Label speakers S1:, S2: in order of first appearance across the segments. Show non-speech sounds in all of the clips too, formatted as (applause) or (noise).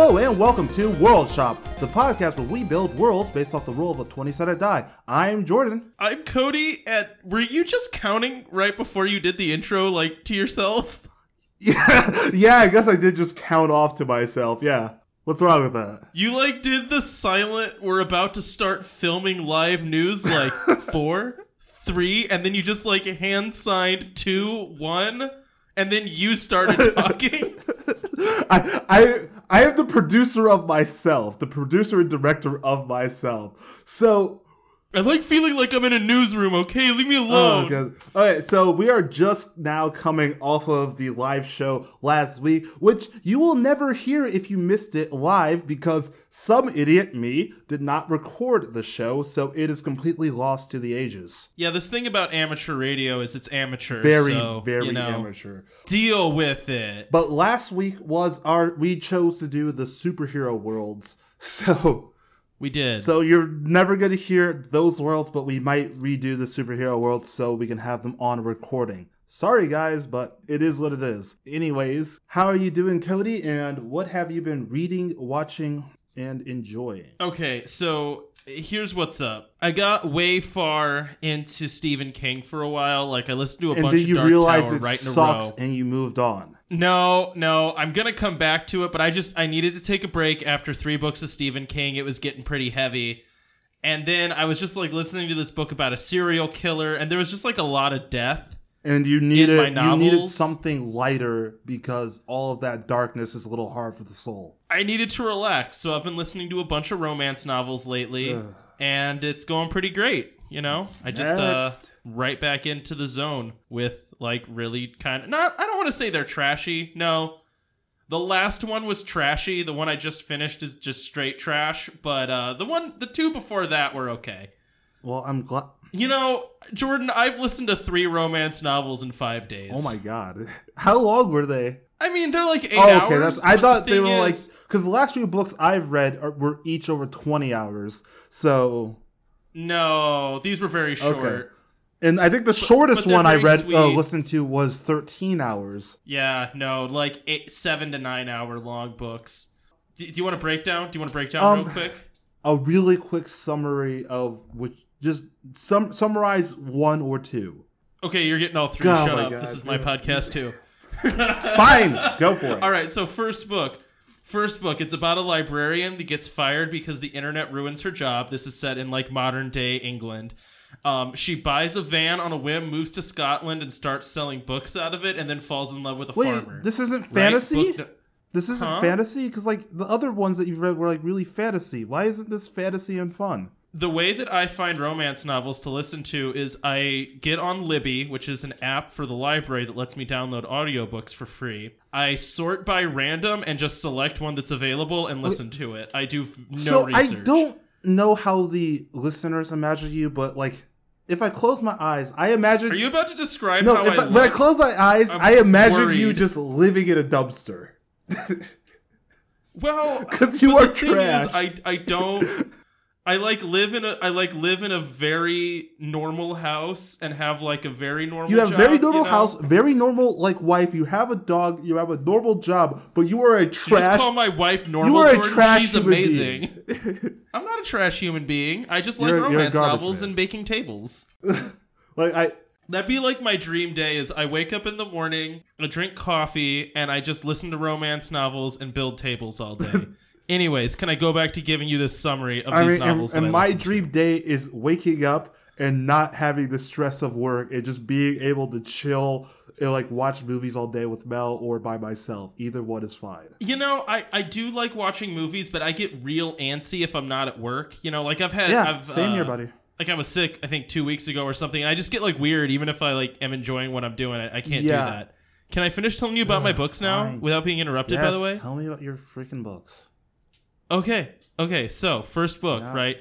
S1: Hello and welcome to World Shop, the podcast where we build worlds based off the rule of a 20 sided die. I'm Jordan.
S2: I'm Cody. At were you just counting right before you did the intro, like to yourself? (laughs)
S1: Yeah, yeah, I guess I did just count off to myself. Yeah. What's wrong with that?
S2: You like did the silent. We're about to start filming live news. Like (laughs) four, three, and then you just like hand signed two, one, and then you started (laughs) talking.
S1: I I I am the producer of myself, the producer and director of myself. So
S2: I like feeling like I'm in a newsroom. Okay, leave me
S1: Oh,
S2: alone.
S1: good. Okay, so we are just now coming off of the live show last week, which you will never hear if you missed it live because some idiot, me, did not record the show, so it is completely lost to the ages.
S2: yeah, this thing about amateur radio is it's amateur.
S1: Very,
S2: so,
S1: very
S2: you know,
S1: amateur.
S2: Deal with it.
S1: But last week was our, we chose to do the superhero worlds. (laughs) So,
S2: We did.
S1: so you're never going to hear those worlds, but we might redo the superhero worlds so we can have them on recording. Sorry, guys, but it is what it is. Anyways, how are you doing, Cody? And what have you been reading, watching, and enjoying?
S2: Okay, so here's what's up. I got way far into Stephen King for a while. Like I listened to a
S1: and
S2: bunch of Dark Tower right in a
S1: sucks
S2: row.
S1: and you moved on.
S2: No, no, I'm gonna come back to it, but I just I needed to take a break after three books of Stephen King. It was getting pretty heavy. And then I was just like listening to this book about a serial killer, and there was just like a lot of death.
S1: And you needed you needed something lighter because all of that darkness is a little hard for the soul.
S2: I needed to relax, so I've been listening to a bunch of romance novels lately,
S1: Ugh.
S2: and it's going pretty great. You know, I just uh right back into the zone with like really kind of not. I don't want to say they're trashy. No, the last one was trashy. The one I just finished is just straight trash. But uh the one, the two before that were okay.
S1: Well, I'm glad.
S2: You know, Jordan, I've listened to three romance novels in five days.
S1: Oh my god, (laughs) how long were they?
S2: I mean, they're like eight
S1: oh,
S2: hours.
S1: okay. That's. I thought
S2: the
S1: they were
S2: is-
S1: like because the last few books I've read are, were each over twenty hours. So,
S2: No, these were very short.
S1: And I think the shortest one I read uh, listened to was thirteen hours.
S2: Yeah, no, like eight, seven to nine hour long books. Do, do you want to break down? Do you want to break down
S1: Um,
S2: real quick?
S1: A really quick summary of which just sum, summarize one or two.
S2: Okay, you're getting all three.
S1: God,
S2: Shut up.
S1: God.
S2: This is my podcast too. (laughs)
S1: Fine, go for it.
S2: All right, so first book. First book, it's about a librarian that gets fired because the internet ruins her job. This is set in like modern day England. Um, she buys a van on a whim, moves to Scotland, and starts selling books out of it, and then falls in love with a
S1: Wait,
S2: farmer.
S1: this isn't
S2: Right?
S1: fantasy.
S2: Book
S1: This isn't
S2: Huh?
S1: fantasy because like the other ones that you've read were like really fantasy. Why isn't this fantasy and fun?
S2: the way that I find romance novels to listen to is I get on Libby, which is an app for the library that lets me download audiobooks for free. I sort by random and just select one that's available and listen to it. I do no
S1: so
S2: research.
S1: I don't know how the listeners imagine you, but like if I close my eyes, I imagine
S2: Are you about to describe
S1: no.
S2: I,
S1: I, when I close my eyes,
S2: I'm
S1: I imagine you just living in a dumpster. (laughs)
S2: well, (laughs)
S1: because you are
S2: the thing
S1: trash.
S2: Is, I I don't. (laughs) I like live in a I like live in a very normal house and have like a very normal.
S1: You have
S2: job,
S1: very normal
S2: know?
S1: house, very normal like wife. You have a dog. You have a normal job, but you are a
S2: You just
S1: trash.
S2: call my wife normal.
S1: you are a trash
S2: She's amazing. (laughs) I'm not a trash human being. I just like
S1: You're- you're
S2: romance novels
S1: man.
S2: and baking tables. (laughs)
S1: like I,
S2: That'd be like my dream day is I wake up in the morning, I drink coffee, and I just listen to romance novels and build tables all day. (laughs) Anyways, can I go back to giving you this summary of
S1: I
S2: these
S1: mean, and,
S2: novels?
S1: and
S2: I
S1: my
S2: listen to?
S1: dream day is waking up and not having the stress of work and just being able to chill and like watch movies all day with Mel or by myself. Either one is fine.
S2: You know, I, I do like watching movies, but I get real antsy if I'm not at work. You know, like I've had
S1: Yeah,
S2: I've,
S1: same
S2: uh,
S1: here, buddy.
S2: Like I was sick, I think two weeks ago or something. I just get like weird, even if I like am enjoying what I'm doing. I, I can't
S1: Yeah.
S2: do that. Can I finish telling you about my books now
S1: fine.
S2: without being interrupted? By the way,
S1: tell me about your freaking books.
S2: Okay. Okay. So, first book,
S1: Yeah.
S2: right?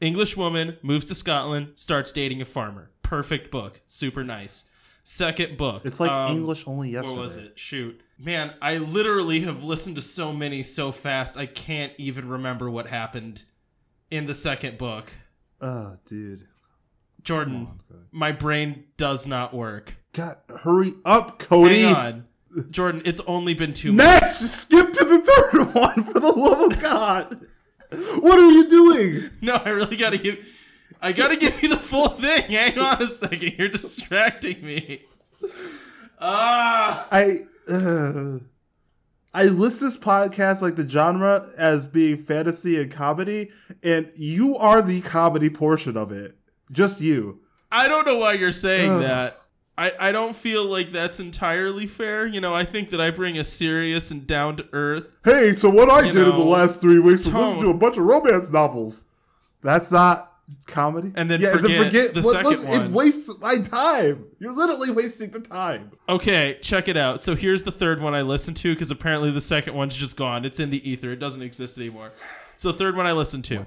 S2: English woman moves to Scotland, starts dating a farmer. Perfect book. Super nice. Second book.
S1: It's like
S2: um,
S1: English only yesterday.
S2: What was it? Shoot. Man, I literally have listened to so many so fast, I can't even remember what happened in the second book.
S1: Oh, dude.
S2: Jordan, my brain does not work.
S1: God, hurry up, Cody.
S2: Hang on. Jordan, it's only been two minutes.
S1: Next, just skip to the third (laughs) one for the love of God. What are you doing?
S2: No, I really gotta give. I gotta give you the full thing. Hang on a second. You're distracting me. Ah.
S1: I uh, I list this podcast like the genre as being fantasy and comedy, and you are the comedy portion of it. Just you.
S2: I don't know why you're saying
S1: Ugh.
S2: that. I, I don't feel like that's entirely fair. You know, I think that I bring a serious and down to earth.
S1: Hey, so what I did in the last three weeks was listen to a bunch of romance novels. That's not comedy.
S2: And then yeah, forget the
S1: what-
S2: second
S1: listen, It wastes my time. You're literally wasting the time.
S2: Okay, check it out. So here's the third one I listened to because apparently the second one's just gone. It's in the ether. It doesn't exist anymore. So third one I listened to.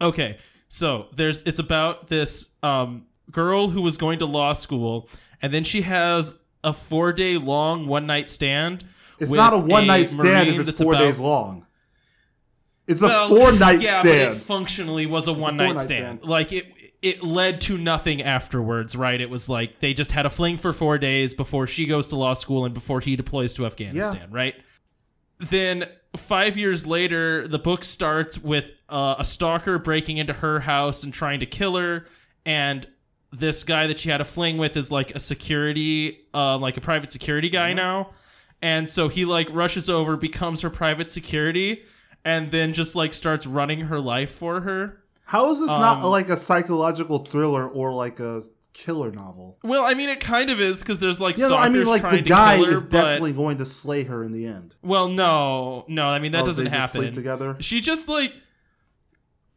S2: Okay, so there's it's about this um, girl who was going to law school, and then she has a four day long one night stand.
S1: It's not a one night stand if it's four
S2: about-
S1: days long. It's a
S2: Well,
S1: four night
S2: yeah,
S1: stand.
S2: but it functionally was a one night stand.
S1: stand.
S2: Like it, it led to nothing afterwards, right? It was like they just had a fling for four days before she goes to law school and before he deploys to Afghanistan, right? Then five years later, the book starts with uh, a stalker breaking into her house and trying to kill her, and this guy that she had a fling with is like a security, uh, like a private security guy now, and so he like rushes over, becomes her private security, and then just like starts running her life for her.
S1: How is this not
S2: Um,
S1: like a psychological thriller or like a killer novel?
S2: Well, I mean, it kind of is because there's like
S1: Yeah, no, I mean, like the guy
S2: her,
S1: is
S2: but
S1: definitely going to slay her in the end.
S2: well, no, no, I mean that
S1: Oh,
S2: doesn't
S1: just sleep together.
S2: She just like,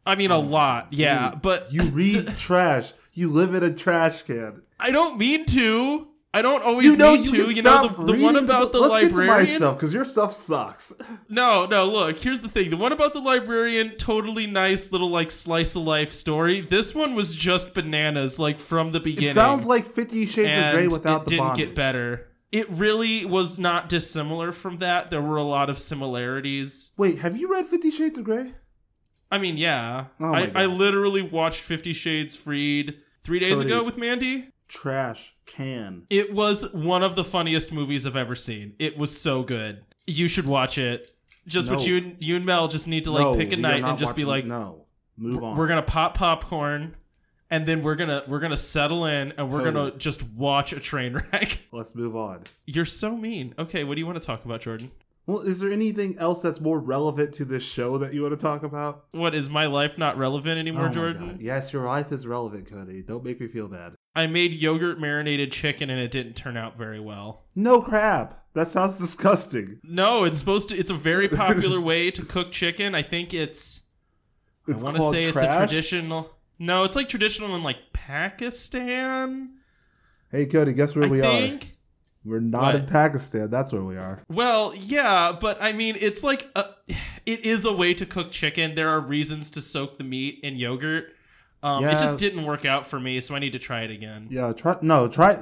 S2: I mean, a lot, yeah,
S1: Dude,
S2: but
S1: you read (laughs) trash. You live in a trash can.
S2: I don't mean to. I don't always
S1: You know
S2: mean
S1: you
S2: to. You know the, the one about the
S1: Let's get to my
S2: librarian.
S1: stuff because your stuff sucks. (laughs)
S2: No, no, look, here's the thing. The one about the librarian, totally nice little like slice of life story. This one was just bananas, like from the beginning.
S1: It sounds like Fifty Shades
S2: and
S1: of Grey without
S2: it
S1: the
S2: didn't
S1: bondage.
S2: get better. It really was not dissimilar from that. There were a lot of similarities.
S1: Wait, have you read Fifty Shades of Grey?
S2: I mean, yeah.
S1: Oh
S2: I,
S1: God.
S2: I literally watched Fifty Shades Freed three days
S1: Cody.
S2: ago with Mandy.
S1: Trash can.
S2: It was one of the funniest movies I've ever seen. It was so good. You should watch it. Just what you and you and Mel just need to like
S1: no,
S2: pick a night and just be like,
S1: no. Move on.
S2: we're gonna pop popcorn, and then we're gonna we're gonna settle in and we're
S1: Cody.
S2: gonna just watch a train wreck.
S1: Let's move on.
S2: You're so mean. Okay, what do you want to talk about, Jordan?
S1: Well, is there anything else that's more relevant to this show that you want to talk about?
S2: What is my life not relevant anymore,
S1: Oh
S2: Jordan?
S1: God. Yes, your life is relevant, Cody. Don't make me feel bad.
S2: I made yogurt marinated chicken and it didn't turn out very well.
S1: No crap. That sounds disgusting.
S2: No, it's supposed to. It's a very (laughs) popular way to cook chicken. I think it's.
S1: It's
S2: I want to say it's a traditional. No, it's like traditional in like Pakistan.
S1: Hey, Cody, guess where
S2: I
S1: we
S2: think.
S1: are? We're not in Pakistan. That's where we are.
S2: Well, yeah, but I mean, it's like a, it is a way to cook chicken. There are reasons to soak the meat in yogurt. Um, It just didn't work out for me, so I need to try it again.
S1: Yeah, try. No, try.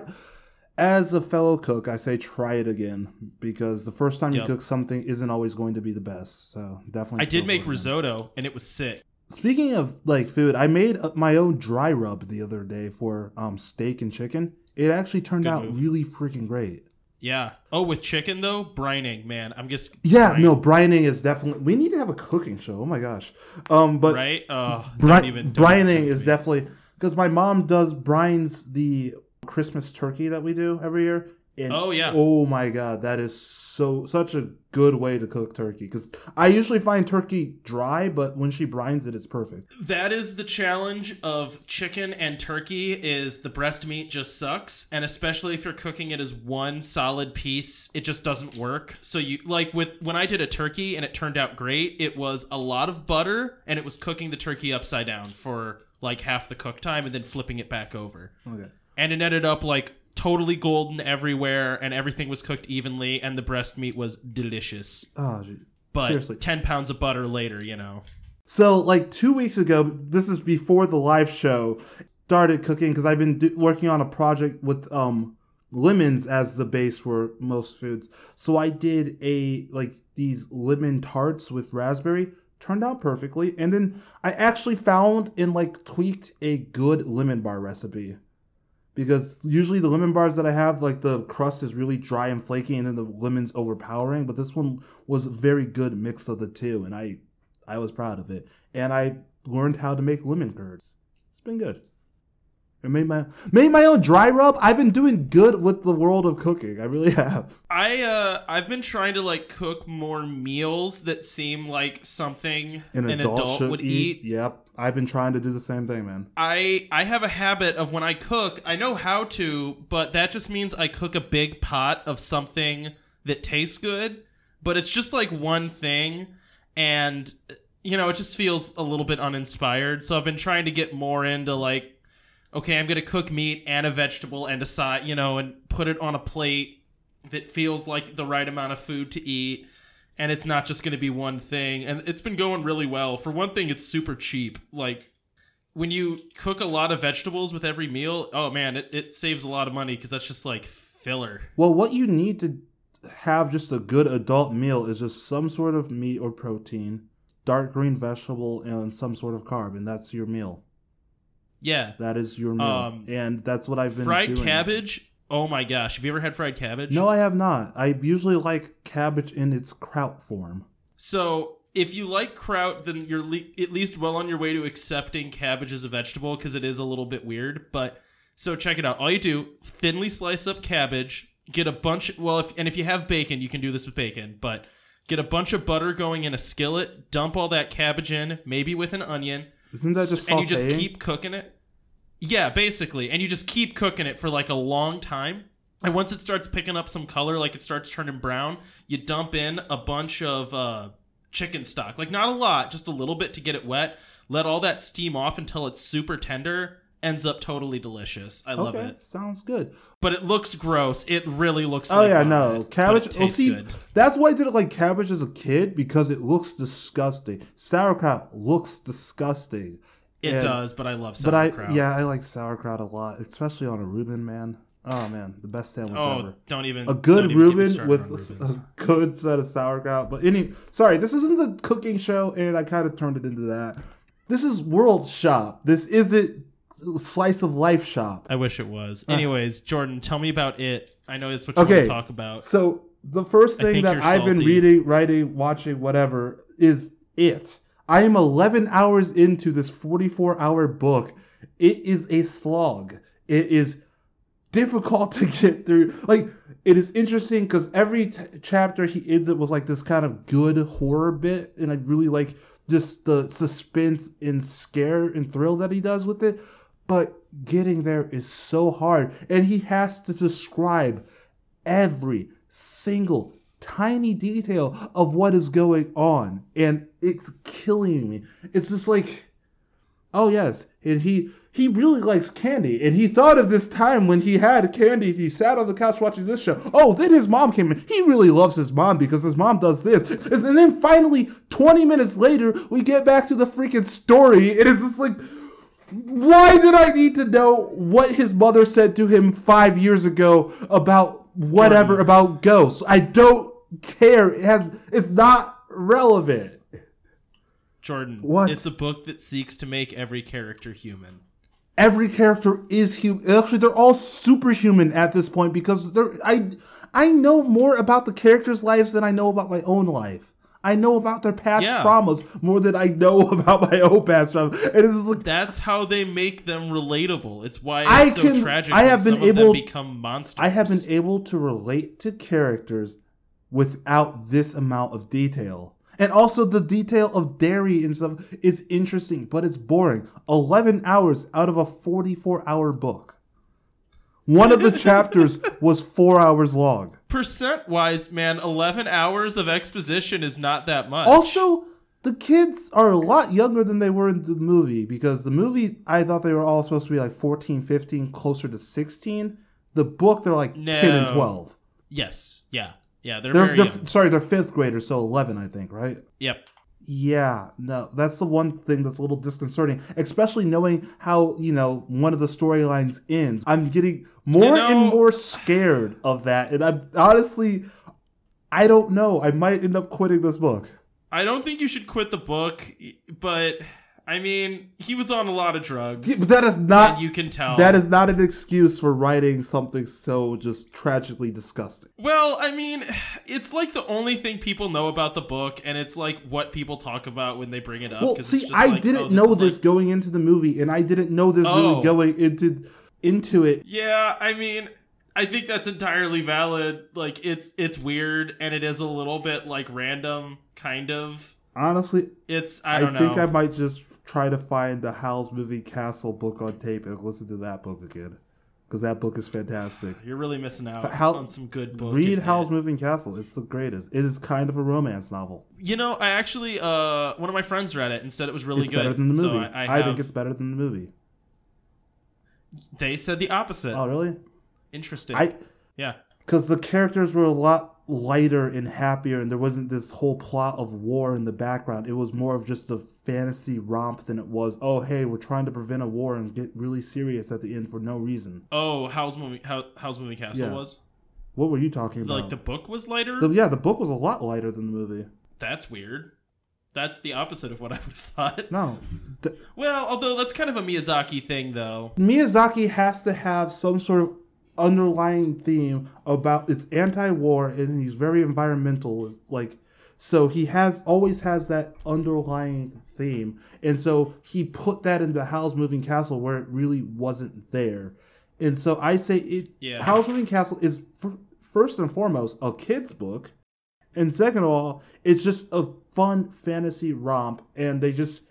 S1: As a fellow cook, I say try it again because the first time
S2: Yep.
S1: you cook something isn't always going to be the best. So definitely.
S2: I did make
S1: again.
S2: risotto, and it was sick.
S1: Speaking of like food, I made uh, my own dry rub the other day for um steak and chicken. It actually turned
S2: Good
S1: out
S2: move.
S1: really freaking great.
S2: Yeah. Oh, with chicken though, brining, man. I'm just
S1: Yeah,
S2: Right.
S1: no, brining is definitely. We need to have a cooking show. Oh my gosh. Um, but
S2: right. Uh,
S1: bri-
S2: don't even, don't
S1: brining is
S2: me.
S1: definitely because my mom does brines the Christmas turkey that we do every year. And
S2: Oh, yeah.
S1: Oh my god, that is so such a good way to cook turkey because I usually find turkey dry, but when she brines it, it's perfect.
S2: That is the challenge of chicken and turkey is the breast meat just sucks and especially if you're cooking it as one solid piece it just doesn't work. So you like with when I did a turkey and it turned out great, it was a lot of butter and it was cooking the turkey upside down for like half the cook time and then flipping it back over.
S1: Okay.
S2: And it ended up like totally golden everywhere and everything was cooked evenly and the breast meat was delicious.
S1: Oh, gee.
S2: But
S1: seriously.
S2: 10 pounds of butter later, you know.
S1: So, like two weeks ago, this is before the live show, started cooking because I've been do- working on a project with um lemons as the base for most foods. So I did a like these lemon tarts with raspberry. Turned out perfectly, and then I actually found and like tweaked a good lemon bar recipe. Because usually the lemon bars that I have, like the crust is really dry and flaky, and then the lemon's overpowering. But this one was very good mix of the two, and I I was proud of it. And I learned how to make lemon curds. It's been good. I made my made my own dry rub. I've been doing good with the world of cooking. I really (laughs) have.
S2: I uh I've been trying to like cook more meals that seem like something an, an adult, adult would eat. eat.
S1: Yep. I've been trying to do the same thing, man.
S2: I I have a habit of when I cook, I know how to, but that just means I cook a big pot of something that tastes good, but it's just like one thing and you know, it just feels a little bit uninspired. So I've been trying to get more into like okay, I'm going to cook meat and a vegetable and a side, you know, and put it on a plate that feels like the right amount of food to eat. And it's not just going to be one thing. And it's been going really well. For one thing, it's super cheap. Like, when you cook a lot of vegetables with every meal, oh man, it, it saves a lot of money because that's just like filler.
S1: Well, what you need to have just a good adult meal is just some sort of meat or protein, dark green vegetable, and some sort of carb, and that's your meal.
S2: Yeah.
S1: That is your meal. Um, and that's what I've been
S2: Fried doing. cabbage. Oh my gosh. Have you ever had fried cabbage?
S1: No, I have not. I usually like cabbage in its kraut form.
S2: So, if you like kraut, then you're le- at least well on your way to accepting cabbage as a vegetable because it is a little bit weird. But so check it out. All you do, thinly slice up cabbage, get a bunch well, if and if you have bacon, you can do this with bacon, but get a bunch of butter going in a skillet, dump all that cabbage in, maybe with an onion
S1: isn't that just
S2: and you just keep cooking it? Yeah, basically, and you just keep cooking it for like a long time. And once it starts picking up some color, like it starts turning brown, you dump in a bunch of uh, chicken stock. Like not a lot, just a little bit to get it wet. Let all that steam off until it's super tender. Ends up totally delicious. I love it.
S1: Sounds good.
S2: But it looks gross. It really looks.
S1: Oh
S2: like
S1: yeah, no cabbage. Well, see, good. that's why I didn't like cabbage as a kid because it looks disgusting. Sauerkraut looks disgusting.
S2: It and, does, but I love sauerkraut.
S1: But I yeah, I like sauerkraut a lot, especially on a Reuben, man. Oh man, the best sandwich oh, ever.
S2: Don't even
S1: a good Reuben with a good set of sauerkraut. But any, sorry, this isn't the cooking show, and I kind of turned it into that. This is World Shop. This isn't slice of life shop.
S2: I wish it was. Uh, Anyways, Jordan, tell me about it. I know it's what you okay, want to talk about.
S1: So the first thing that I've been reading, writing, watching, whatever, is it. I am 11 hours into this 44 hour book. It is a slog. It is difficult (laughs) to get through. Like, it is interesting because every t- chapter he ends it with like this kind of good horror bit, and I really like just the suspense and scare and thrill that he does with it. But getting there is so hard, and he has to describe every single tiny detail of what is going on, and it's killing me. It's just like, oh yes, and he he really likes candy, and he thought of this time when he had candy. He sat on the couch watching this show. Oh, then his mom came in. He really loves his mom because his mom does this, and then finally, twenty minutes later, we get back to the freaking story. and It is just like why did I need to know what his mother said to him five years ago about whatever about ghosts? I don't care. It has it's not relevant.
S2: Jordan, what? It's a book that seeks to make every character human.
S1: Every character is human. Actually, they're all superhuman at this point because they're I I know more about the characters' lives than I know about my own life. I know about their past yeah. traumas more than I know (laughs) about my own past traumas. And it's like
S2: that's how they make them relatable. It's why it's I so can, tragic.
S1: I have been able
S2: become monsters.
S1: I have been able to relate to characters without this amount of detail. And also the detail of dairy and stuff is interesting, but it's boring. 11 hours out of a 44 hour book. One of the (laughs) chapters was four hours long.
S2: Percent wise, man, 11 hours of exposition is not that much.
S1: Also, the kids are a lot younger than they were in the movie because the movie, I thought they were all supposed to be like 14, 15, closer to 16. The book, they're like no. 10 and 12.
S2: Yes. Yeah. Yeah. They're,
S1: they're, they're sorry, they're fifth graders, so 11, I think, right?
S2: Yep.
S1: Yeah, no, that's the one thing that's a little disconcerting, especially knowing how, you know, one of the storylines ends. I'm getting more you know, and more scared of that. And I'm honestly, I don't know. I might end up quitting this book.
S2: I don't think you should quit the book, but I mean, he was on a lot of drugs.
S1: Yeah, but that is not
S2: you can tell.
S1: that is not an excuse for writing something so just tragically disgusting.
S2: Well, I mean, it's like the only thing people know about the book, and it's like what people talk about when they bring it up.
S1: Well, see, I
S2: like,
S1: didn't
S2: oh,
S1: know this
S2: like-
S1: going into the movie, and I didn't know this
S2: Oh.
S1: really going into into it.
S2: yeah, I mean, I think that's entirely valid. Like, it's it's weird, and it is a little bit like random, kind of.
S1: Honestly,
S2: It's I
S1: I,
S2: don't know.
S1: think I might just try to find the Howl's Moving Castle book on tape and listen to that book again, because that book is fantastic.
S2: You're really missing out
S1: How-
S2: on some good book.
S1: Read. Howl's Moving Castle; it's the greatest. It is kind of a romance novel.
S2: You know, I actually uh one of my friends read it and said it was really
S1: it's
S2: good.
S1: better than the movie.
S2: I, I,
S1: I,
S2: have,
S1: think it's better than the movie.
S2: they said the opposite.
S1: Oh, really?
S2: Interesting.
S1: I
S2: yeah.
S1: because the characters were a lot lighter and happier, and there wasn't this whole plot of war in the background. It was more of just a fantasy romp than it was. Oh, hey, we're trying to prevent a war and get really serious at the end for no reason.
S2: Oh, how's moving? How how's movie castle
S1: Yeah.
S2: was?
S1: What were you talking about?
S2: Like the book was lighter.
S1: The- yeah, the book was a lot lighter than the movie.
S2: That's weird. That's the opposite of what I would have thought.
S1: No,
S2: Well, although that's kind of a Miyazaki thing, though.
S1: Miyazaki has to have some sort of underlying theme about it's anti-war and he's very environmental like so he has always has that underlying theme and so he put that into Howl's Moving Castle where it really wasn't there and so I say it
S2: Yeah.
S1: Howl's Moving Castle is f- first and foremost a kid's book and second of all it's just a fun fantasy romp and they just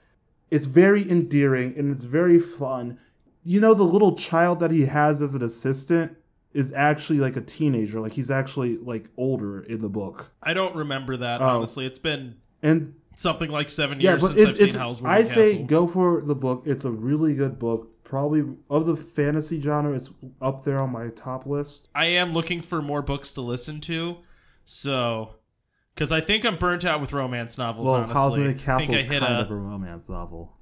S1: it's very endearing and it's very fun. You know, the little child that he has as an assistant is actually like a teenager. Like he's actually like older in the book.
S2: I don't remember that
S1: Oh.
S2: honestly. It's been
S1: And
S2: something like seven
S1: yeah,
S2: years since
S1: it,
S2: I've seen Howl's
S1: I
S2: Moving
S1: say
S2: Castle.
S1: go for the book. It's a really good book. Probably of the fantasy genre, it's up there on my top list.
S2: I am looking for more books to listen to, so because I think I'm burnt out with romance novels.
S1: Well,
S2: honestly,
S1: Howl's
S2: I
S1: Castle
S2: think I
S1: is
S2: hit
S1: kind
S2: a
S1: of a romance novel.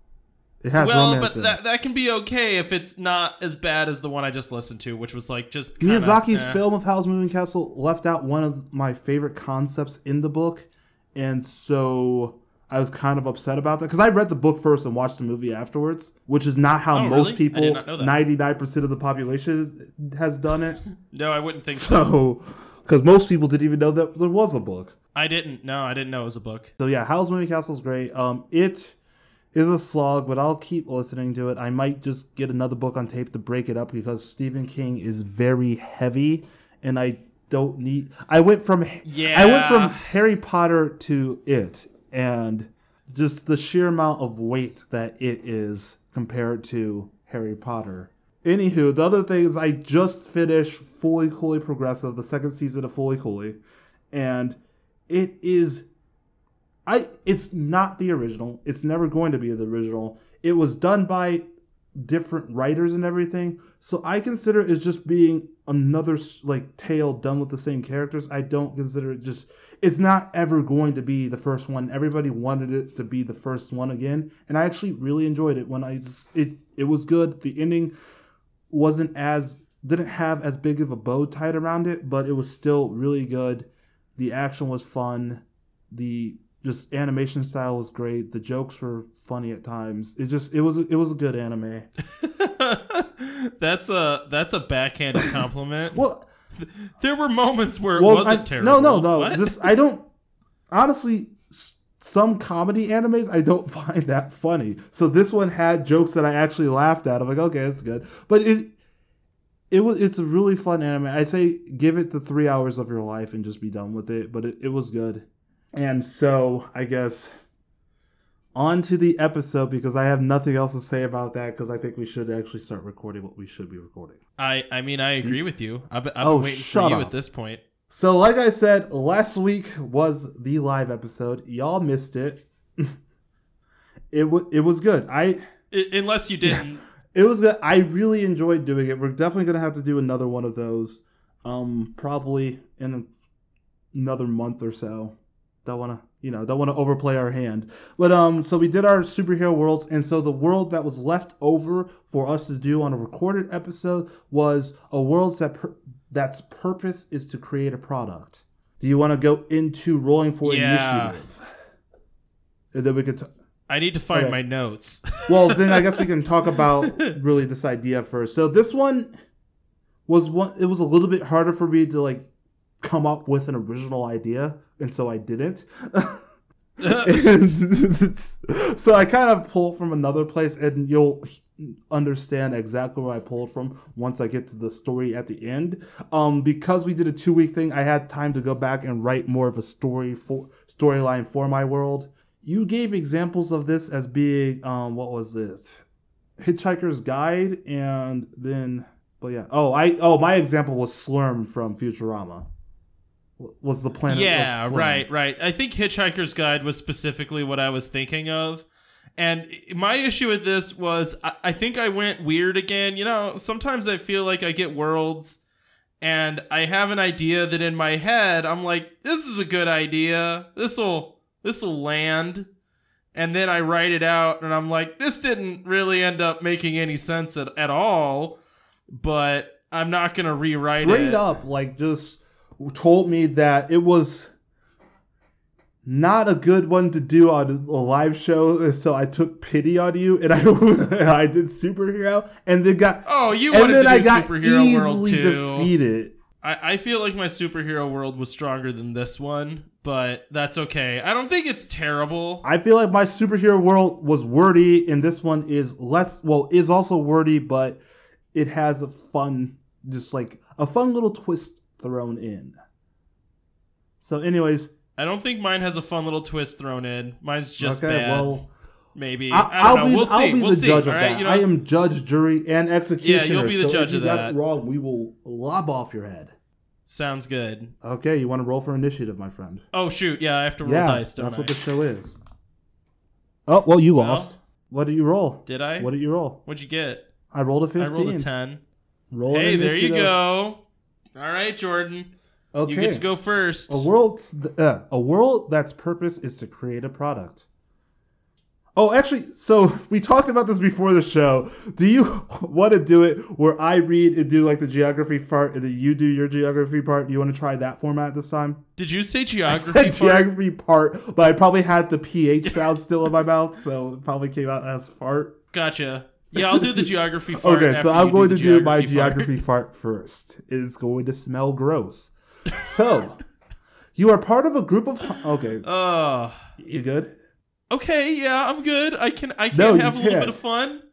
S1: It has
S2: well,
S1: romance
S2: but that that can be okay if it's not as bad as the one I just listened to, which was like just kinda,
S1: Miyazaki's
S2: eh.
S1: film of Howl's Moving Castle left out one of my favorite concepts in the book, and so I was kind of upset about that because I read the book first and watched the movie afterwards, which is not how
S2: Oh,
S1: most
S2: really? I did
S1: people,
S2: not know that.
S1: ninety nine percent of the population has done it. (laughs)
S2: No, I wouldn't think so.
S1: so, because most people didn't even know that there was a book.
S2: I didn't. No, I didn't know it was a book.
S1: So yeah, Howl's Moving Castle is great. Um, it is a slog, but I'll keep listening to it. I might just get another book on tape to break it up because Stephen King is very heavy, and I don't need. I went from yeah. I went from Harry Potter to it, and just the sheer amount of weight that it is compared to Harry Potter. Anywho, the other thing is I just finished Fooly Cooly Progressive, the second season of Fooly Cooly, and it is I it's not the original. It's never going to be the original. It was done by different writers and everything. So I consider it just being another like tale done with the same characters. I don't consider it just it's not ever going to be the first one. Everybody wanted it to be the first one again, and I actually really enjoyed it when I just it it was good. The ending wasn't as didn't have as big of a bow tied around it, but it was still really good. The action was fun. The just animation style was great. The jokes were funny at times. It just it was it was a good anime. (laughs)
S2: that's a that's a backhanded (laughs) compliment.
S1: Well,
S2: there were moments where it
S1: well,
S2: wasn't
S1: I-
S2: terrible.
S1: No, no, no.
S2: What?
S1: Just I don't honestly some comedy animes I don't (laughs) find that funny. So this one had jokes that I actually laughed at. I'm like, okay, that's good. But it it was it's a really fun anime. I say give it the three hours of your life and just be done with it. But it, it was good. And so I guess on to the episode because I have nothing else to say about that because I think we should actually start recording what we should be recording.
S2: I I mean I agree with you. I've been, I've
S1: Oh,
S2: been waiting for you
S1: up.
S2: at this point.
S1: So, like I said, last week was the live episode. Y'all missed it. (laughs) it was it was good. I
S2: I, unless you didn't.
S1: it was good. I really enjoyed doing it. We're definitely gonna have to do another one of those. Um, probably in another month or so. Don't want to, you know, don't want to overplay our hand. But um, so we did our superhero worlds, and so the world that was left over for us to do on a recorded episode was a world that per- that's purpose is to create a product. Do you want to go into rolling for
S2: Yeah.
S1: initiative? And then we could. T-
S2: I need to find
S1: Okay.
S2: my notes. (laughs)
S1: Well, then I guess we can talk about really this idea first. So this one was one. It was a little bit harder for me to like come up with an original idea, and so I didn't. (laughs) (laughs) So I kind of pulled from another place, and you'll understand exactly where I pulled from once I get to the story at the end. Um, because we did a two week thing, I had time to go back and write more of a story for storyline for my world. You gave examples of this as being um, what was this? Hitchhiker's Guide, and then, but yeah. Oh, I oh my example was Slurm from Futurama. Was the planet?
S2: yeah, right, right. I think Hitchhiker's Guide was specifically what I was thinking of. And my issue with this was I, I think I went weird again. You know, sometimes I feel like I get worlds and I have an idea that in my head I'm like, this is a good idea. This'll this'll land. And then I write it out and I'm like, this didn't really end up making any sense at, at all. But I'm not gonna rewrite
S1: straight
S2: it.
S1: up like just told me that it was not a good one to do on a live show so i took pity on you and i (laughs) i did superhero and then got
S2: Oh, you wanted to
S1: i
S2: do
S1: got
S2: superhero world too.
S1: defeated
S2: I, I feel like my superhero world was stronger than this one, but that's okay. I don't think it's terrible.
S1: i feel like my superhero world was wordy and this one is less well is also wordy but it has a fun just like a fun little twist thrown in so anyways
S2: I don't think mine has a fun little twist thrown in. Mine's just
S1: okay
S2: bad.
S1: well
S2: maybe.
S1: I, will be,
S2: we'll
S1: I'll
S2: see.
S1: be
S2: we'll
S1: the
S2: see.
S1: judge of
S2: right?
S1: that.
S2: You know,
S1: I am judge, jury, and executioner.
S2: Yeah, you'll be the
S1: so
S2: judge
S1: if
S2: of
S1: you got
S2: that.
S1: it wrong, we will lob off your head.
S2: sounds good.
S1: Okay, you want to roll for initiative, my friend?
S2: Oh shoot, yeah, I have to roll
S1: yeah,
S2: dice, don't
S1: that's
S2: I?
S1: what the show is. Oh well, you lost. What did you roll?
S2: Did I?
S1: What did you roll?
S2: What'd you get?
S1: I rolled a fifteen.
S2: I rolled a ten.
S1: Roll
S2: Hey, there you go. All right, Jordan.
S1: Okay.
S2: You get to go first.
S1: A world, uh, a world that's purpose is to create a product. Oh, actually, so (laughs) we talked about this before the show. Do you (laughs) want to do it where I read and do like the geography part, and then you do your geography part? Do you want to try that format this time?
S2: Did you say geography?
S1: I said
S2: part?
S1: geography part, but I probably had the ph sound still in my mouth, so it probably came out as fart.
S2: Gotcha. Yeah, I'll do the geography (laughs) fart.
S1: Okay, so I'm going
S2: the
S1: to do my
S2: part.
S1: geography fart (laughs) first. It's going to smell gross. So, you are part of a group of. Okay,
S2: Oh.
S1: you good?
S2: Okay, yeah, I'm good. I can I can
S1: No,
S2: have a little bit of fun.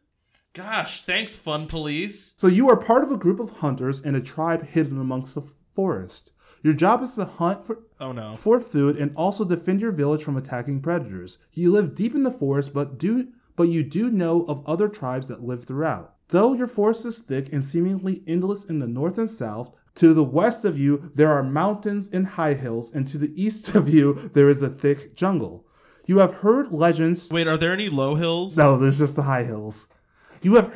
S2: Gosh, thanks, fun police.
S1: So you are part of a group of hunters in a tribe hidden amongst the forest. Your job is to hunt for,
S2: Oh no.
S1: for food and also defend your village from attacking predators. You live deep in the forest, but do but you do know of other tribes that live throughout. Though your forest is thick and seemingly endless in the north and south, to the west of you there are mountains and high hills, and to the east (laughs) of you there is a thick jungle. You have heard legends.
S2: Wait, are there any low hills?
S1: No, there's just the high hills. You have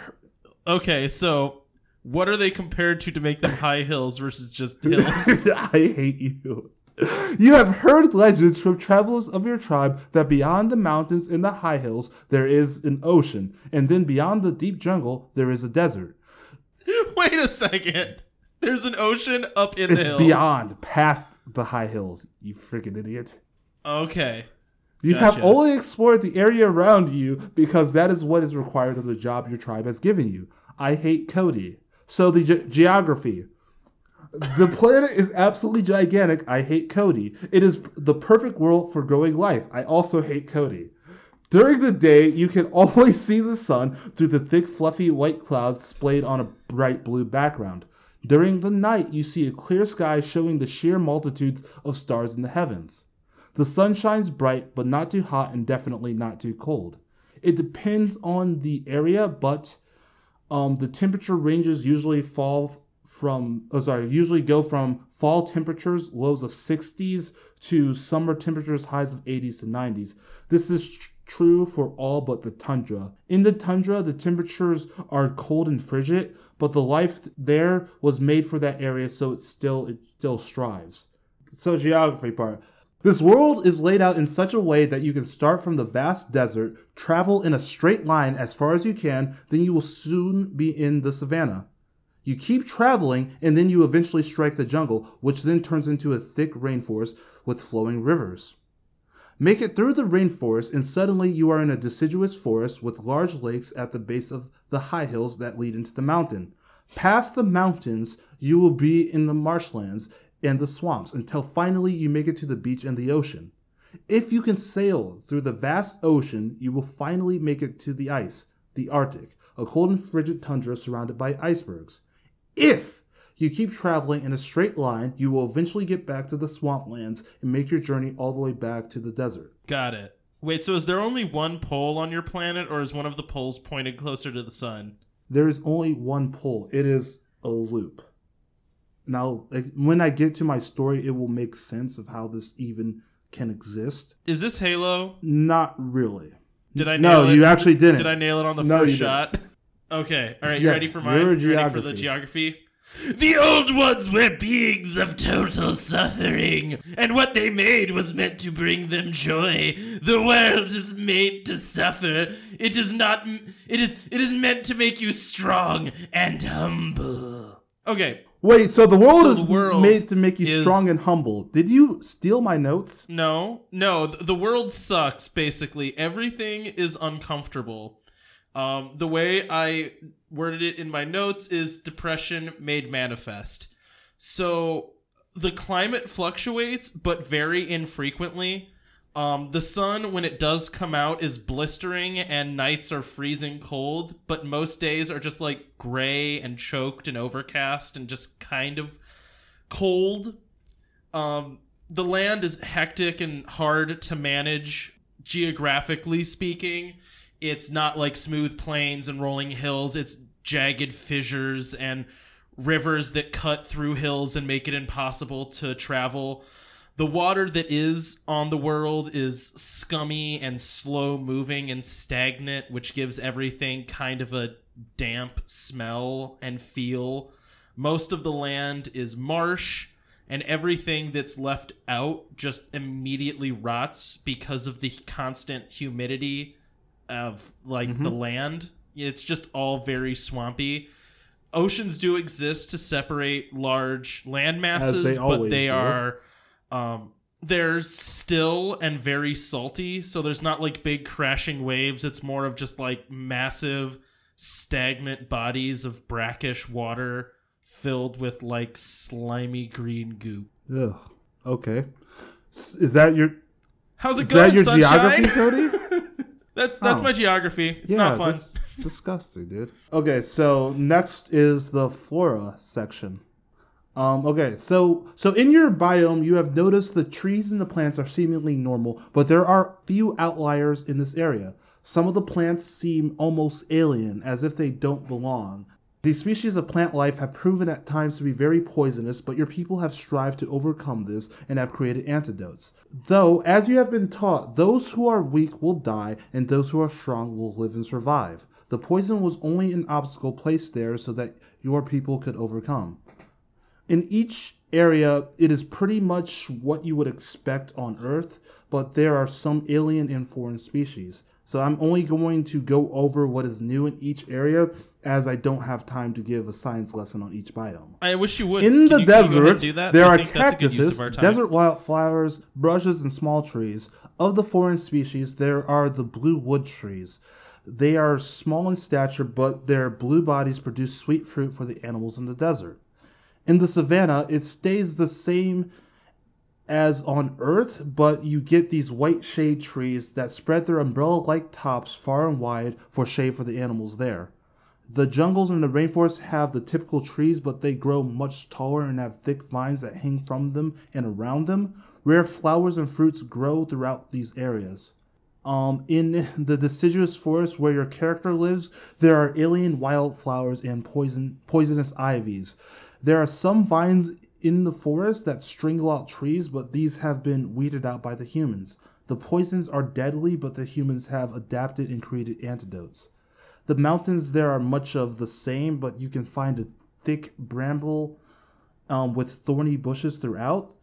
S2: Okay, so what are they compared to to make them high hills versus just hills? (laughs)
S1: I hate you. You have heard legends from travelers of your tribe that beyond the mountains and the high hills there is an ocean, and then beyond the deep jungle there is a desert.
S2: Wait a second. There's an ocean up in
S1: It's
S2: the hills.
S1: beyond, past the high hills, you freaking idiot.
S2: Okay.
S1: You have only explored the area around you because that is what is required of the job your tribe has given you. I hate Cody. So the ge- geography. The planet is absolutely gigantic. I hate Cody. It is the perfect world for growing life. I also hate Cody. During the day, you can (laughs) always see the sun through the thick, fluffy white clouds splayed on a bright blue background. During the night, you see a clear sky showing the sheer multitudes of stars in the heavens. The sun shines bright, but not too hot and definitely not too cold. It depends on the area, but um, the temperature ranges usually fall from, oh, sorry, usually go from fall temperatures, lows of 60s, to summer temperatures, highs of 80s to 90s. This is tr- true for all but the tundra. In the tundra, the temperatures are cold and frigid, but the life there was made for that area, so it still it still strives. So geography part. This world is laid out in such a way that you can start from the vast desert, travel in a straight line as far as you can, then you will soon be in the savannah. You keep traveling, and then you eventually strike the jungle, which then turns into a thick rainforest with flowing rivers. Make it through the rainforest, and suddenly you are in a deciduous forest with large lakes at the base of the high hills that lead into the mountain. Past the mountains, you will be in the marshlands and the swamps until finally you make it to the beach and the ocean. If you can sail through the vast ocean, you will finally make it to the ice, the Arctic, a cold and frigid tundra surrounded by icebergs. If you keep traveling in a straight line, you will eventually get back to the swamplands and make your journey all the way back to the desert.
S2: Got it. Wait, so is there only one pole on your planet, or is one of the poles pointed closer to the sun?
S1: There is only one pole. It is a loop. Now, like, when I get to my story, it will make sense of how this even can exist.
S2: Is this Halo?
S1: Not really.
S2: Did I
S1: No,
S2: nail it?
S1: No, you actually didn't.
S2: Did I nail it on the
S1: No,
S2: first shot? (laughs) Okay. All right. You
S1: Yeah,
S2: ready for mine? You ready for the
S1: geography.
S2: geography? The old ones were beings of total suffering, and what they made was meant to bring them joy. The world is made to suffer. It is not. It is. It is meant to make you strong and humble. Okay.
S1: Wait, so the world
S2: So
S1: is
S2: the world
S1: made to make you
S2: is-
S1: strong and humble. Did you steal my notes?
S2: No, no, the world sucks, basically. Everything is uncomfortable. Um, the way I worded it in my notes is depression made manifest. So the climate fluctuates, but very infrequently. Um, the sun, when it does come out, is blistering and nights are freezing cold, but most days are just like gray and choked and overcast and just kind of cold. Um, the land is hectic and hard to manage geographically speaking. It's not like smooth plains and rolling hills, it's jagged fissures and rivers that cut through hills and make it impossible to travel. The water that is on the world is scummy and slow moving and stagnant, which gives everything kind of a damp smell and feel. Most of the land is marsh, and everything that's left out just immediately rots because of the constant humidity of like the land. It's just all very swampy. Oceans do exist to separate large land masses,
S1: they
S2: but they
S1: do.
S2: are um they're still and very salty, so there's not like big crashing waves. It's more of just like massive stagnant bodies of brackish water filled with like slimy green goo.
S1: Ugh. Okay. Is that your
S2: How's it
S1: is
S2: going,
S1: that your
S2: sunshine?
S1: geography, Cody? (laughs)
S2: that's that's
S1: Oh.
S2: my geography. It's not fun.
S1: That's disgusting, dude. Okay, so next is the flora section. Um, okay, so so in your biome, you have noticed the trees and the plants are seemingly normal, but there are few outliers in this area. Some of the plants seem almost alien, as if they don't belong. These species of plant life have proven at times to be very poisonous, but your people have strived to overcome this and have created antidotes. Though, as you have been taught, those who are weak will die, and those who are strong will live and survive. The poison was only an obstacle placed there so that your people could overcome. In each area, it is pretty much what you would expect on Earth, but there are some alien and foreign species. So I'm only going to go over what is new in each area, as I don't have time to give a science lesson on each biome.
S2: I wish you would.
S1: In
S2: Can
S1: the
S2: you- can you go ahead and
S1: desert, there
S2: I
S1: are
S2: think that's a good use
S1: cactuses,
S2: of our time.
S1: desert wildflowers, brushes, and small trees. Of the foreign species, there are the blue wood trees. They are small in stature, but their blue bodies produce sweet fruit for the animals in the desert. In the savannah, it stays the same as on Earth, but you get these white shade trees that spread their umbrella like tops far and wide for shade for the animals there. The jungles and the rainforests have the typical trees, but they grow much taller and have thick vines that hang from them and around them. Rare flowers and fruits grow throughout these areas. Um, in (laughs) the deciduous forest where your character lives, there are alien wildflowers and poison poisonous ivies. There are some vines in the forest that strangle out trees, but these have been weeded out by the humans. The poisons are deadly, but the humans have adapted and created antidotes. The mountains there are much of the same, but you can find a thick bramble um, with thorny bushes throughout.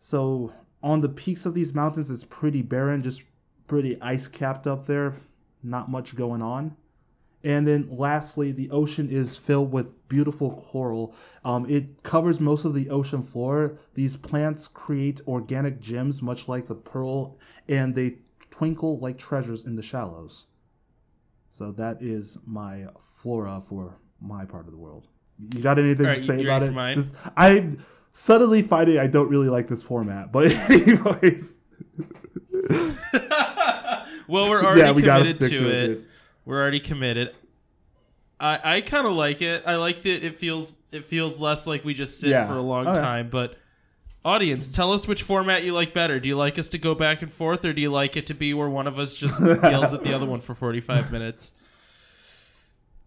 S1: So on the peaks of these mountains, it's pretty barren, just pretty ice capped up there. Not much going on. And then lastly, the ocean is filled with beautiful coral. Um, it covers most of the ocean floor. These plants create organic gems, much like the pearl, and they twinkle like treasures in the shallows. So that is my flora for my part of the world. You got anything
S2: All
S1: to say about it? This- I'm suddenly finding I don't really like this format, but (laughs) anyways, (laughs)
S2: well, we're already
S1: yeah, we
S2: committed to,
S1: to
S2: it.
S1: it.
S2: We're already committed. I I kind of like it. I like that it feels it feels less like we just sit
S1: Yeah.
S2: for a long oh,
S1: Okay.
S2: time. But audience, tell us which format you like better. Do you like us to go back and forth, or do you like it to be where one of us just (laughs) yells at the other one for forty five minutes?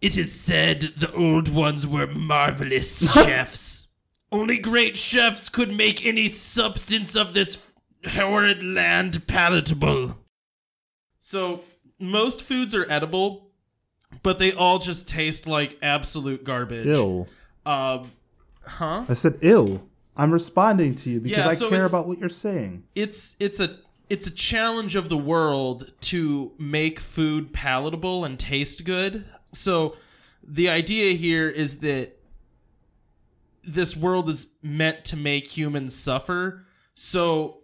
S2: It is said the old ones were marvelous (laughs) chefs. Only great chefs could make any substance of this horrid land palatable. So, most foods are edible, but they all just taste like absolute garbage.
S1: Ill.
S2: Um, huh?
S1: I said ill. I'm responding to you because
S2: Yeah,
S1: I care about what you're saying.
S2: It's it's a it's a challenge of the world to make food palatable and taste good. So, the idea here is that this world is meant to make humans suffer. So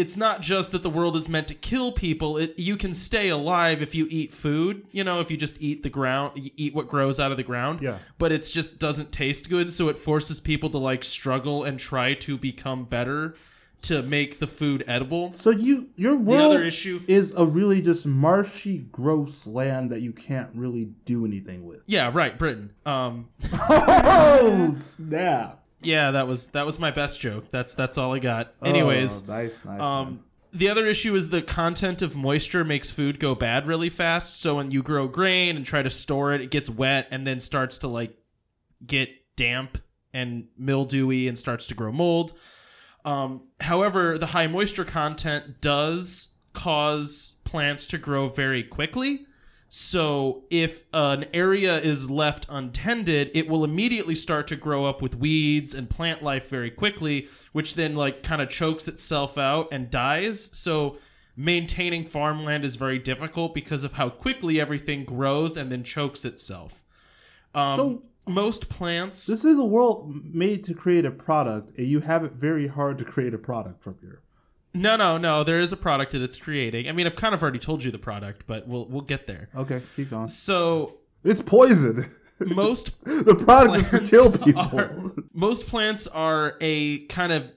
S2: it's not just that the world is meant to kill people. It, you can stay alive if you eat food. You know, if you just eat the ground, eat what grows out of the ground.
S1: Yeah.
S2: But it's just doesn't taste good, so it forces people to like struggle and try to become better to make the food edible.
S1: So you your world
S2: other issue,
S1: is a really just marshy, gross land that you can't really do anything with.
S2: yeah, right, Britain. Um, (laughs)
S1: Oh snap!
S2: Yeah, that was that was my best joke. That's that's all I got. Anyways,
S1: Oh, nice, nice.
S2: Um, the other issue is the content of moisture makes food go bad really fast. So when you grow grain and try to store it, it gets wet and then starts to like get damp and mildewy and starts to grow mold. Um, however, the high moisture content does cause plants to grow very quickly. So if an area is left untended, it will immediately start to grow up with weeds and plant life very quickly, which then like kind of chokes itself out and dies. So maintaining farmland is very difficult because of how quickly everything grows and then chokes itself. Um,
S1: So-
S2: most plants
S1: this is a world made to create a product, and you have it very hard to create a product from here.
S2: No, no, no. There is a product that it's creating. I mean, I've kind of already told you the product, but we'll we'll get there.
S1: Okay, keep going.
S2: So
S1: It's poison. (laughs)
S2: most
S1: the product is to kill people.
S2: are- (laughs) most plants are a kind of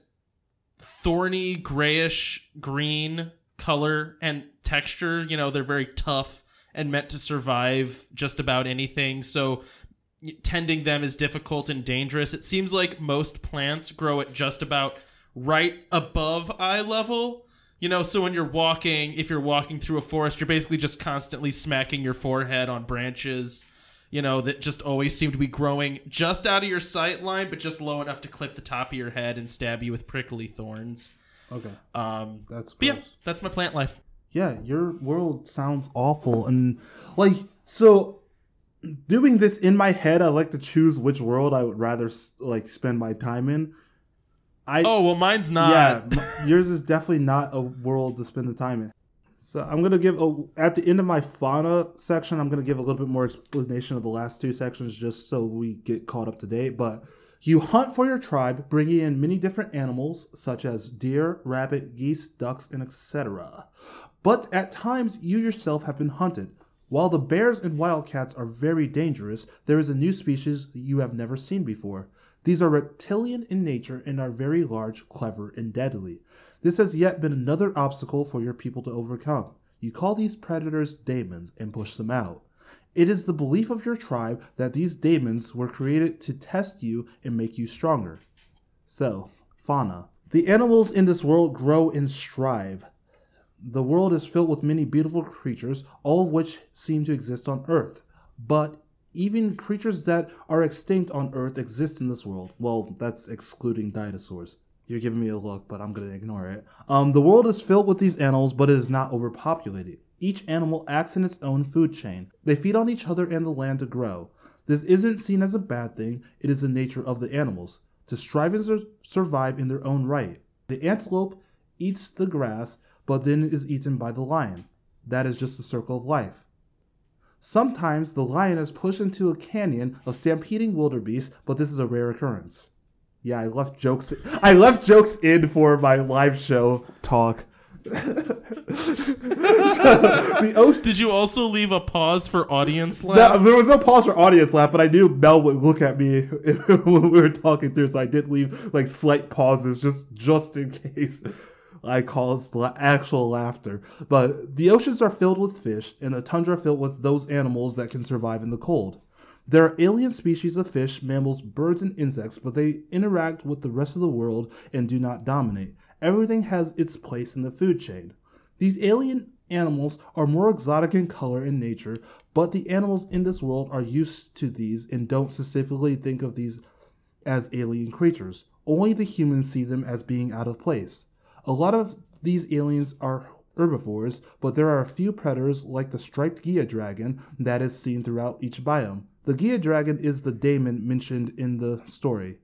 S2: thorny grayish green color and texture. You know, they're very tough and meant to survive just about anything. So tending them is difficult and dangerous. It seems like most plants grow at just about right above eye level. You know, so when you're walking, if you're walking through a forest, you're basically just constantly smacking your forehead on branches, you know, that just always seem to be growing just out of your sight line, but just low enough to clip the top of your head and stab you with prickly thorns.
S1: okay,
S2: Um,
S1: that's
S2: but yeah, that's my plant life.
S1: yeah, your world sounds awful. And like, so doing this in my head, I like to choose which world I would rather like spend my time in. I
S2: Oh well, mine's not.
S1: yeah, yours is definitely not a world to spend the time in. So I'm gonna give a, at the end of my fauna section. I'm gonna give a little bit more explanation of the last two sections, just so we get caught up to date. But you hunt for your tribe, bringing in many different animals such as deer, rabbit, geese, ducks, and etc. But at times, you yourself have been hunted. While the bears and wildcats are very dangerous, there is a new species that you have never seen before. These are reptilian in nature and are very large, clever, and deadly. This has yet been another obstacle for your people to overcome. You call these predators daemons and push them out. It is the belief of your tribe that these daemons were created to test you and make you stronger. So, fauna. The animals in this world grow and strive. The world is filled with many beautiful creatures, all of which seem to exist on Earth. But even creatures that are extinct on Earth exist in this world. Well, that's excluding dinosaurs. You're giving me a look, but I'm to ignore it. Um, the world is filled with these animals, but it is not overpopulated. Each animal acts in its own food chain. They feed on each other and the land to grow. This isn't seen as a bad thing, it is the nature of the animals to strive and sur- survive in their own right. The antelope eats the grass, but then is eaten by the lion. That is just the circle of life. Sometimes the lion is pushed into a canyon of stampeding wildebeest, but this is a rare occurrence. Yeah, I left jokes. I left jokes in for my live show talk. (laughs) the ocean.
S2: Did you also leave a pause for audience laugh?
S1: No, there was no pause for audience laugh, but I knew Mel would look at me (laughs) when we were talking through, so I did leave like slight pauses just just in case I caused la- actual laughter. But the oceans are filled with fish, and the tundra filled with those animals that can survive in the cold. There are alien species of fish, mammals, birds, and insects, but they interact with the rest of the world and do not dominate. Everything has its place in the food chain. These alien animals are more exotic in color and nature, but the animals in this world are used to these and don't specifically think of these as alien creatures. Only the humans see them as being out of place. A lot of these aliens are herbivores, but there are a few predators like the striped Gia dragon that is seen throughout each biome. The Gia dragon is the daemon mentioned in the story.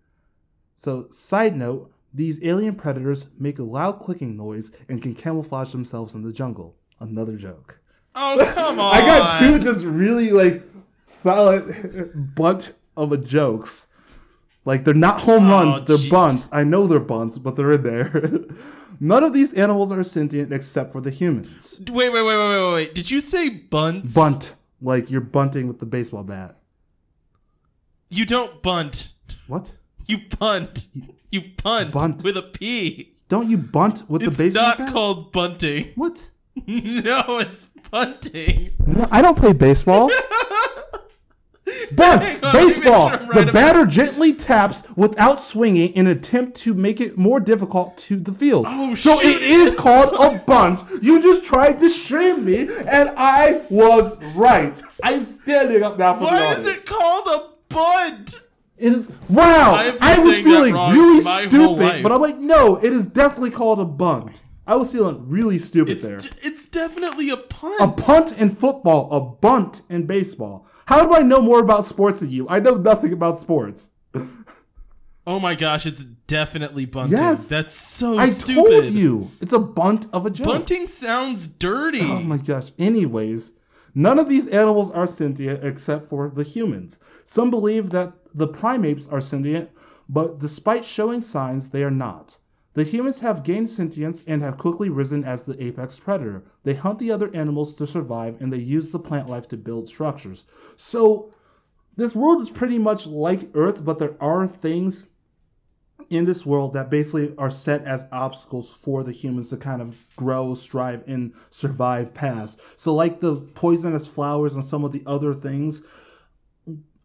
S1: So, side note, these alien predators make a loud clicking noise and can camouflage themselves in the jungle. Another joke.
S2: Oh come on! (laughs)
S1: I got two just really like solid (laughs) bunt of a jokes. Like they're not home
S2: Oh,
S1: runs, they're
S2: jeez.
S1: bunts. I know they're bunts, but they're in there. (laughs) None of these animals are sentient except for the humans.
S2: Wait, wait, wait, wait, wait, wait. Did you say bunt?
S1: Bunt, like you're bunting with the baseball bat.
S2: You don't bunt.
S1: What?
S2: You punt. (laughs) You punt,
S1: Bunt.
S2: with a P.
S1: Don't you bunt with
S2: It's
S1: the baseball bat?
S2: It's not called bunting.
S1: what? (laughs)
S2: no, it's punting.
S1: No, I don't play baseball. (laughs) Bunt,
S2: Hang (laughs) on, let me make
S1: baseball.
S2: sure
S1: the
S2: right about-
S1: batter gently taps without swinging in an attempt to make it more difficult to the field.
S2: Oh,
S1: so
S2: shoot,
S1: it is called a bunt. You just tried to shame me, and I was right. I'm standing up now for the
S2: Why
S1: audience.
S2: is it called a bunt?
S1: It is wow. I was feeling really stupid, but I'm like, no, it is definitely called a bunt. I was feeling really stupid
S2: It's
S1: there.
S2: d- it's definitely a punt.
S1: A punt in football, a bunt in baseball. How do I know more about sports than you? I know nothing about sports.
S2: oh my gosh, it's definitely bunting.
S1: Yes.
S2: That's so
S1: I
S2: stupid.
S1: told you. It's a bunt of a joke.
S2: Bunting sounds dirty.
S1: Oh my gosh. Anyways, none of these animals are sentient except for the humans. Some believe that the primates are sentient, but despite showing signs, they are not. The humans have gained sentience and have quickly risen as the apex predator. They hunt the other animals to survive and they use the plant life to build structures. So, this world is pretty much like Earth, but there are things in this world that basically are set as obstacles for the humans to kind of grow, strive, and survive past. So, like the poisonous flowers and some of the other things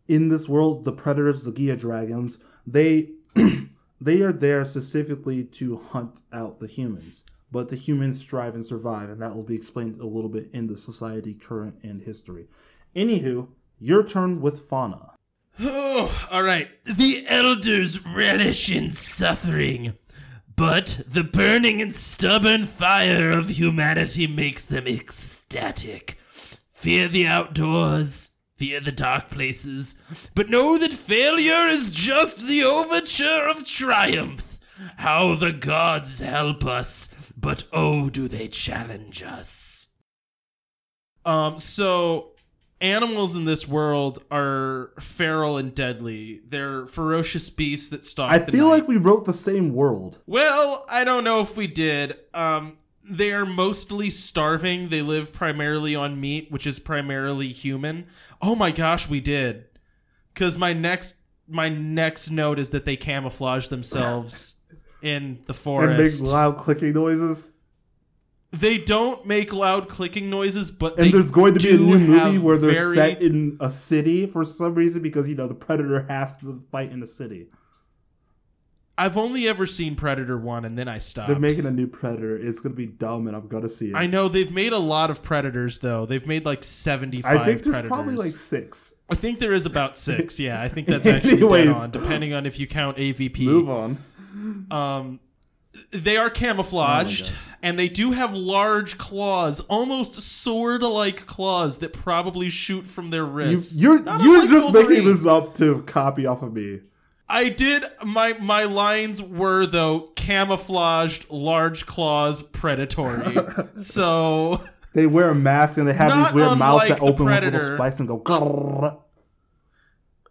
S1: in this world, the predators, the Gia dragons, they (clears throat) they are there specifically to hunt out the humans. But the humans strive and survive, and that will be explained a little bit in the society, current, and history. Anywho, your turn with fauna.
S2: Oh, all right. The elders relish in suffering, but the burning and stubborn fire of humanity makes them ecstatic. Fear the outdoors, fear the dark places, but know that failure is just the overture of triumph. How the gods help us, but oh, do they challenge us. Um, so animals in this world are feral and deadly. They're ferocious beasts that stalk
S1: I
S2: the
S1: feel
S2: night.
S1: like we wrote the same world.
S2: Well, I don't know if we did. Um, they are mostly starving. They live primarily on meat, which is primarily human. Oh my gosh, we did. Cuz my next my next note is that they camouflage themselves (laughs) in the forest.
S1: And make loud clicking noises.
S2: they don't make loud clicking noises, but
S1: And there's going to be a new movie where they're
S2: very-
S1: set in a city for some reason because you know the predator has to fight in a city.
S2: I've only ever seen Predator 1 and then I stopped.
S1: They're making a new predator. It's gonna be dumb, and I'm gonna see it.
S2: I know they've made a lot of Predators though. They've made like 75
S1: I think there's
S2: Predators.
S1: probably like six.
S2: I think there is about six. (laughs) Yeah, I think that's actually
S1: Anyways.
S2: dead on, depending on if you count AVP.
S1: Move on.
S2: Um, they are camouflaged,
S1: God.
S2: and they do have large claws, almost sword-like claws that probably shoot from their
S1: You,
S2: wrists.
S1: you're you're just making this up to copy off of me.
S2: I did. My my lines were though camouflaged, large claws, predatory. (laughs) so
S1: They wear a mask and they have these weird mouths that open with little spikes and go. grrrr.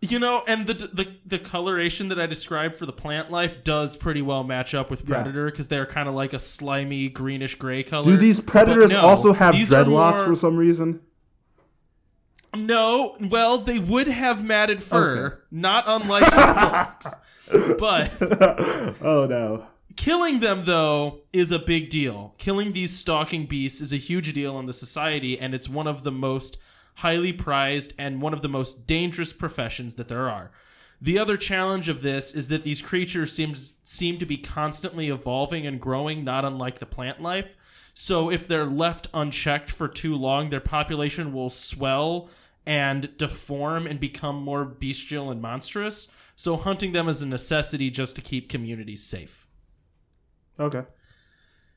S2: You know, and the the the coloration that I described for the plant life does pretty well match up with predator because they're kind of like a slimy greenish gray color.
S1: Do these predators
S2: no,
S1: also have dreadlocks
S2: more-
S1: for some reason?
S2: No, well, they would have matted fur,
S1: Okay.
S2: not unlike the fox. (laughs) But (laughs)
S1: oh no.
S2: killing them though is a big deal. Killing these stalking beasts is a huge deal in the society, and it's one of the most highly prized and one of the most dangerous professions that there are. The other challenge of this is that these creatures seems seem to be constantly evolving and growing, not unlike the plant life. So if they're left unchecked for too long, their population will swell and deform and become more bestial and monstrous. So hunting them is a necessity just to keep communities safe.
S1: Okay.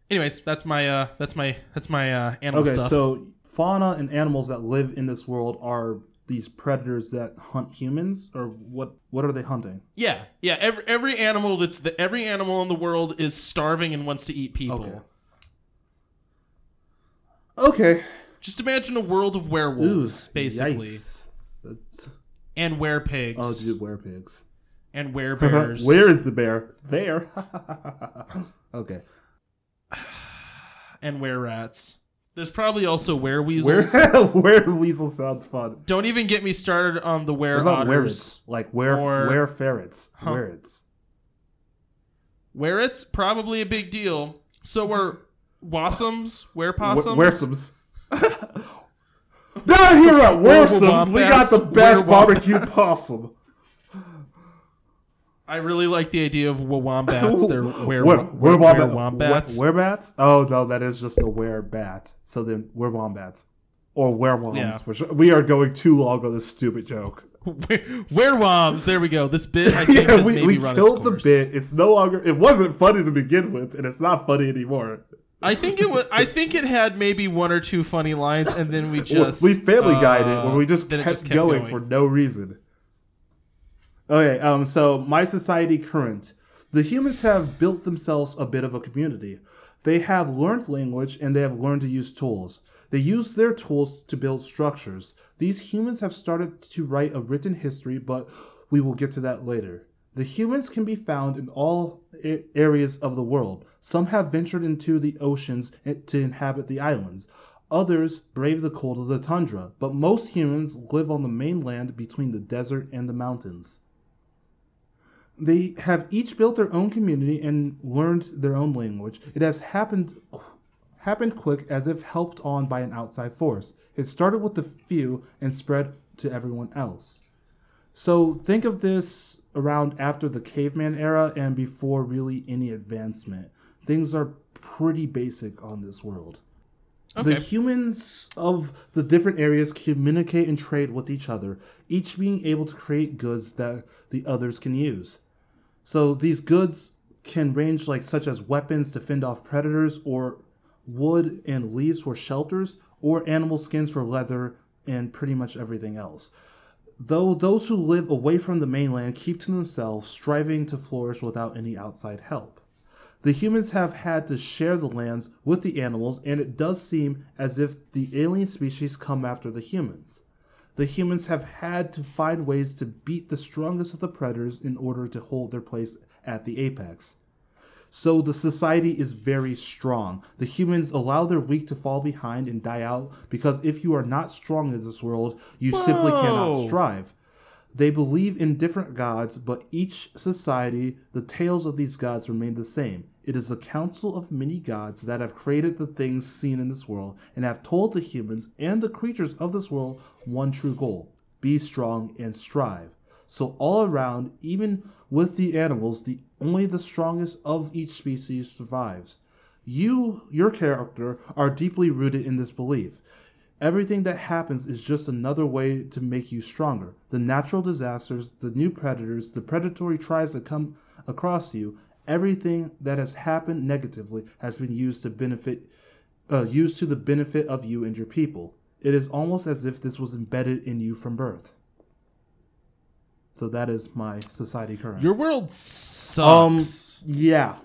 S2: Anyways, that's my uh that's my that's my uh animal
S1: Okay,
S2: stuff.
S1: so fauna and animals that live in this world are these predators that hunt humans, or what? What are they hunting?
S2: yeah, yeah. Every every animal that's the every animal in the world is starving and wants to eat people.
S1: Okay. Okay.
S2: Just imagine a world of
S1: Ooh,
S2: werewolves, basically,
S1: yikes. That's,
S2: and werepigs,
S1: oh, dude, werepigs.
S2: and werebears. (laughs)
S1: Where is the bear? There. (laughs) okay.
S2: and wererats. There's probably also (laughs)
S1: Where
S2: wereweasels.
S1: where weasel sounds fun.
S2: Don't even get me started on the were
S1: What about
S2: otters.
S1: Like where
S2: Or-
S1: where ferrets?
S2: Huh.
S1: Werets.
S2: Werets probably a big deal. So are wassums, werepossums.
S1: Weresomes. (laughs) Down here at Wersomes, we got the best barbecue possum.
S2: I really like the idea of wombats. They're (laughs) were
S1: Were-
S2: were,
S1: were-
S2: wombats.
S1: Werebats? Oh no, that is just a where bat. So then we're wombats. Or werewombs
S2: Yeah.
S1: for. We are going too long on this stupid joke. (laughs)
S2: Werewombs. There we go. This bit I think
S1: Yeah, we, we killed the bit. It's no longer it wasn't funny to begin with, and it's not funny anymore.
S2: I think it was. I think it had maybe one or two funny lines, and then we (laughs) just
S1: we family guided it
S2: uh,
S1: where we just kept,
S2: just kept
S1: going,
S2: going.
S1: for no reason. Okay, um, so my society current. The humans have built themselves a bit of a community. They have learned language and they have learned to use tools. They use their tools to build structures. These humans have started to write a written history, but we will get to that later. The humans can be found in all areas of the world. Some have ventured into the oceans to inhabit the islands. Others brave the cold of the tundra, but most humans live on the mainland between the desert and the mountains. They have each built their own community and learned their own language. It has happened happened quick as if helped on by an outside force. It started with the few and spread to everyone else. So think of this around after the caveman era and before really any advancement. Things are pretty basic on this world. The humans of the different areas communicate and trade with each other, each being able to create goods that the others can use. So these goods can range like such as weapons to fend off predators or wood and leaves for shelters or animal skins for leather and pretty much everything else. Though those who live away from the mainland keep to themselves, striving to flourish without any outside help. The humans have had to share the lands with the animals, and it does seem as if the alien species come after the humans. The humans have had to find ways to beat the strongest of the predators in order to hold their place at the apex. So the society is very strong. The humans allow their weak to fall behind and die out because if you are not strong in this world, you simply cannot strive. They believe in different gods, but each society, the tales of these gods remain the same. It is a council of many gods that have created the things seen in this world and have told the humans and the creatures of this world one true goal be strong and strive. So, all around, even with the animals, the only the strongest of each species survives. You, your character, are deeply rooted in this belief. Everything that happens is just another way to make you stronger. The natural disasters, the new predators, the predatory tries that come across you, everything that has happened negatively has been used to benefit uh, used to the benefit of you and your people. It is almost as if this was embedded in you from birth. So that is my society current.
S2: Your world sucks.
S1: um yeah,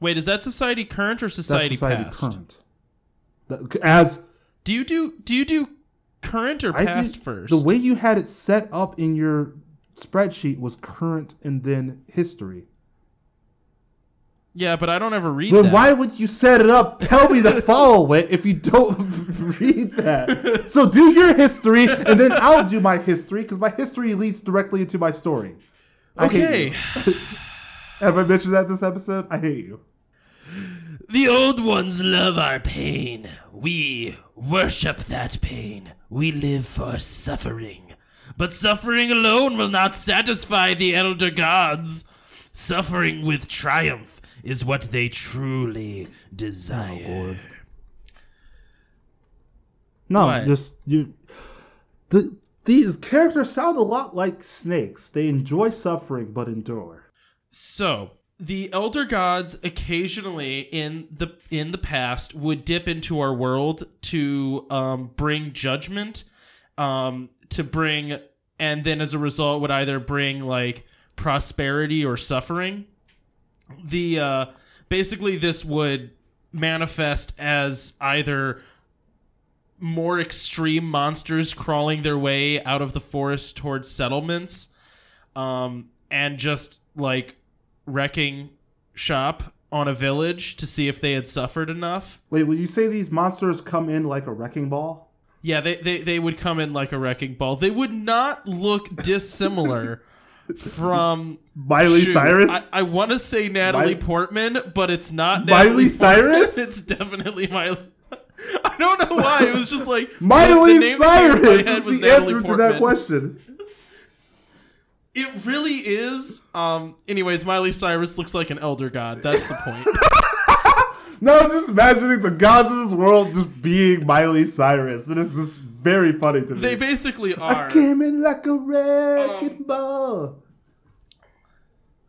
S2: Wait, is that society current or society,
S1: that's
S2: society,
S1: society
S2: past?
S1: current. The- As
S2: Do you do do you do current or
S1: I
S2: past first?
S1: the way you had it set up in your spreadsheet was current and then history.
S2: Yeah, but I don't ever read
S1: Then
S2: that.
S1: why would you set it up? Tell me to (laughs) follow it if you don't (laughs) read that. So do your history, and then I'll do my history because my history leads directly into my story. I hate
S2: Okay.
S1: you. (laughs) Have I mentioned that this episode? I hate you.
S2: The old ones love our pain. We worship that pain. We live for suffering. But suffering alone will not satisfy the elder gods. Suffering with triumph is what they truly desire.
S1: No,
S2: What?
S1: just you. The these characters sound a lot like snakes. They enjoy suffering but endure.
S2: So the elder gods occasionally in the in the past would dip into our world to um, bring judgment, um, to bring, and then as a result would either bring like prosperity or suffering. The uh, basically this would manifest as either more extreme monsters crawling their way out of the forest towards settlements um, and just like wrecking shop on a village to see if they had suffered enough.
S1: Wait, will you say these monsters come in like a wrecking ball?
S2: Yeah, they, they, they would come in like a wrecking ball. They would not look dissimilar (laughs) from
S1: Miley
S2: shoot,
S1: Cyrus?
S2: I, I want to say Natalie
S1: Mi-
S2: Portman, but it's not
S1: Miley
S2: Natalie Portman.
S1: Cyrus? (laughs)
S2: It's definitely Miley. (laughs) I don't know why. It was just like the- the
S1: Miley
S2: that my
S1: Cyrus
S2: head was
S1: the
S2: Natalie
S1: answer to that question.
S2: It really is. Um. Anyways, Miley Cyrus looks like an elder god. That's the point. (laughs)
S1: No, I'm just imagining the gods of this world just being Miley Cyrus. It is just very funny to me.
S2: they basically are.
S1: I came in like a wrecking ball.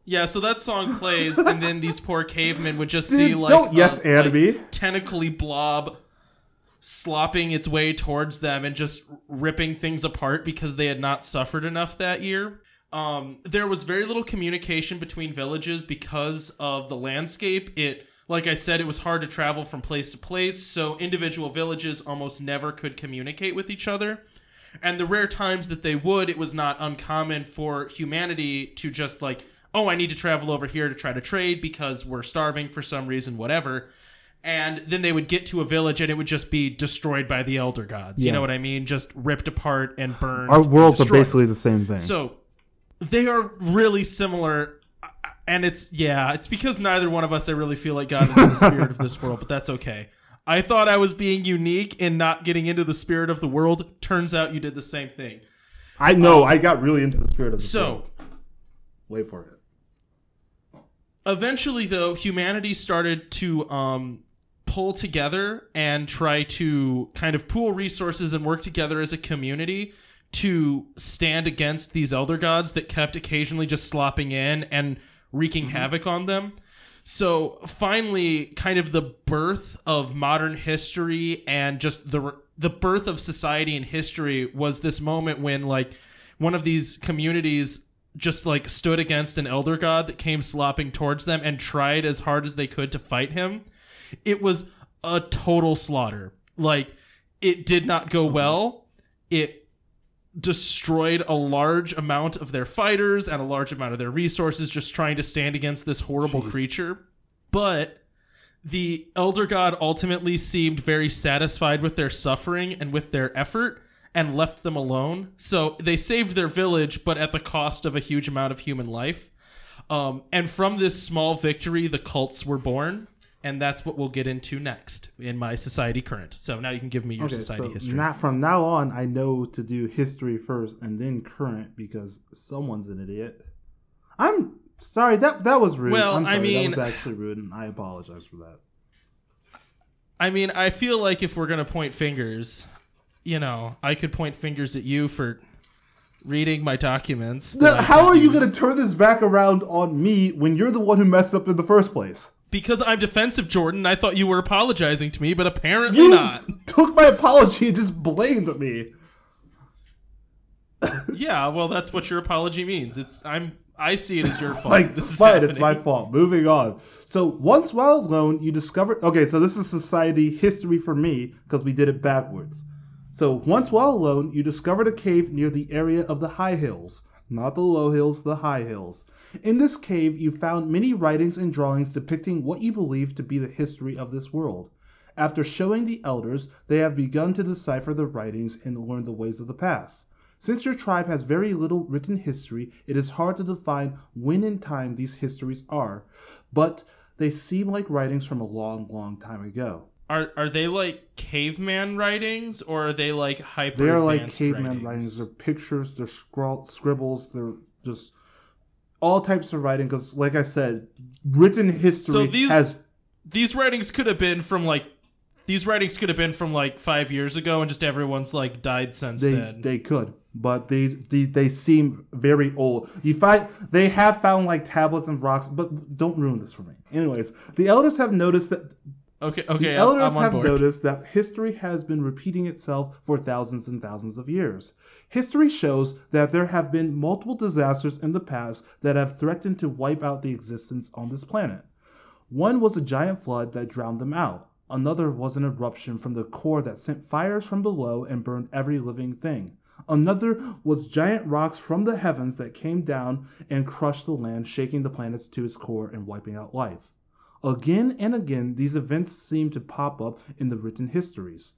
S2: Yeah. So that song plays, and then these poor cavemen would just see like
S1: don't
S2: a-
S1: yes
S2: like,
S1: anime.
S2: tentacly blob slopping its way towards them and just ripping things apart because they had not suffered enough that year. Um, there was very little communication between villages because of the landscape. It, like I said, it was hard to travel from place to place, so individual villages almost never could communicate with each other. And the rare times that they would, it was not uncommon for humanity to just like, oh, I need to travel over here to try to trade because we're starving for some reason, whatever. And then they would get to a village and it would just be destroyed by the elder gods. You know what I mean? Just ripped apart and burned.
S1: Our worlds are basically the same thing.
S2: So they are really similar. And it's, yeah, it's because neither one of us, I really feel like got into the spirit of this world, but that's okay. I thought I was being unique in not getting into the spirit of the world. Turns out you did the same thing.
S1: I know, I got really into the spirit of the
S2: So,
S1: world. Wait for it.
S2: eventually though humanity started to um, pull together and try to kind of pool resources and work together as a community to stand against these elder gods that kept occasionally just slopping in and wreaking mm-hmm. havoc on them. So finally kind of the birth of modern history and just the the birth of society and history was this moment when like one of these communities just like stood against an elder god that came slopping towards them and tried as hard as they could to fight him. It was a total slaughter. Like it did not go mm-hmm. well. It destroyed a large amount of their fighters and a large amount of their resources just trying to stand against this horrible
S1: Jeez.
S2: creature. But the elder god ultimately seemed very satisfied with their suffering and with their effort and left them alone. So they saved their village but at the cost of a huge amount of human life. Um, and from this small victory the cults were born and that's what we'll get into next in my society current so now you can give me your
S1: Okay,
S2: society
S1: so
S2: history
S1: not from now on, I know to do history first and then current because someone's an idiot. I'm sorry that that was rude.
S2: Well,
S1: I'm
S2: I
S1: sorry,
S2: mean-
S1: that was actually rude, and I apologize for that.
S2: I mean, I feel like if we're gonna point fingers, you know, I could point fingers at you for reading my documents.
S1: The- how are you going to turn this back around on me when you're the one who messed up in the first place?
S2: Because I'm defensive, Jordan. I thought you were apologizing to me, but apparently
S1: You
S2: not. (laughs)
S1: took my apology and just blamed me. (laughs)
S2: Yeah, well, that's what your apology means. It's I'm I see it as your (laughs) fault.
S1: like
S2: this is
S1: fine, it's my fault. Moving on. So once while alone, you discover. Okay, so this is society history for me because we did it backwards. So once while alone, you discovered a cave near the area of the high hills, not the low hills, the high hills. In this cave, you found many writings and drawings depicting what you believe to be the history of this world. After showing the elders, they have begun to decipher the writings and learn the ways of the past. Since your tribe has very little written history, it is hard to define when in time these histories are, but they seem like writings from a long, long time ago.
S2: Are are they like caveman writings or are they like hyper?
S1: They're like caveman writings. They're pictures, they're scrawl- scribbles, they're just all types of writing. Because, like I said, written history
S2: So these-
S1: has
S2: These writings could have been from like these writings could have been from like five years ago, and just everyone's like died since
S1: they
S2: then.
S1: they could, but they, they they seem very old. You find they have found like tablets and rocks, but don't ruin this for me. Anyways, the elders have noticed that
S2: okay,
S1: The
S2: okay, I'm,
S1: elders
S2: I'm
S1: have noticed that history has been repeating itself for thousands and thousands of years. History shows that there have been multiple disasters in the past that have threatened to wipe out the existence on this planet. One was a giant flood that drowned them out. Another was an eruption from the core that sent fires from below and burned every living thing. Another was giant rocks from the heavens that came down and crushed the land, shaking the planets to its core and wiping out life. Again and again, these events seem to pop up in the written histories.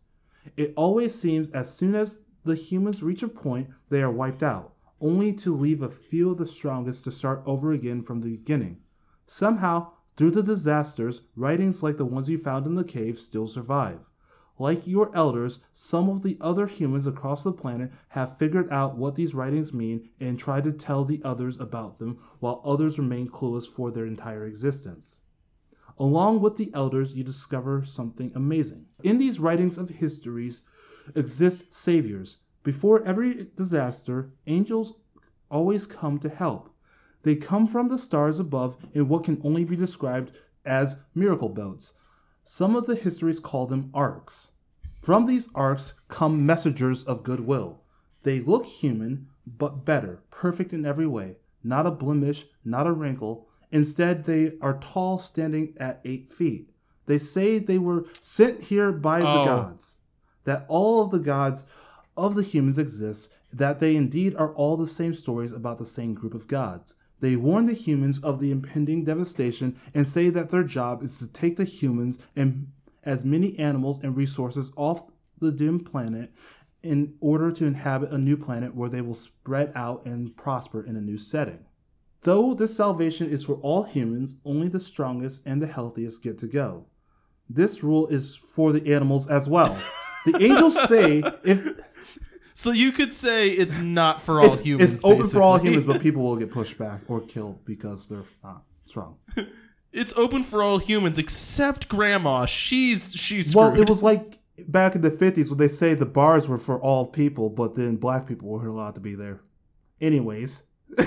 S1: It always seems as soon as the humans reach a point, they are wiped out, only to leave a few of the strongest to start over again from the beginning. Somehow, through the disasters, writings like the ones you found in the cave still survive. Like your elders, some of the other humans across the planet have figured out what these writings mean and try to tell the others about them, while others remain clueless for their entire existence. Along with the elders, you discover something amazing. In these writings of histories exist saviors. Before every disaster, angels always come to help. They come from the stars above in what can only be described as miracle boats. Some of the histories call them arcs. From these arcs come messengers of goodwill. They look human, but better, perfect in every way, not a blemish, not a wrinkle. Instead, they are tall, standing at eight feet. They say they were sent here by the
S2: Oh.
S1: gods, that all of the gods of the humans exist, that they indeed are all the same stories about the same group of gods. They warn the humans of the impending devastation and say that their job is to take the humans and as many animals and resources off the doomed planet in order to inhabit a new planet where they will spread out and prosper in a new setting. Though this salvation is for all humans, only the strongest and the healthiest get to go. This rule is for the animals as well. The angels say if
S2: So you could say it's not for all
S1: it's,
S2: humans.
S1: it's open for all humans, but (laughs) people will get pushed back or killed because they're not strong.
S2: it's open for all humans except Grandma. She's she's
S1: Well, it was like back in the fifties when they say the bars were for all people, but then black people weren't allowed to be there. Anyways, (laughs)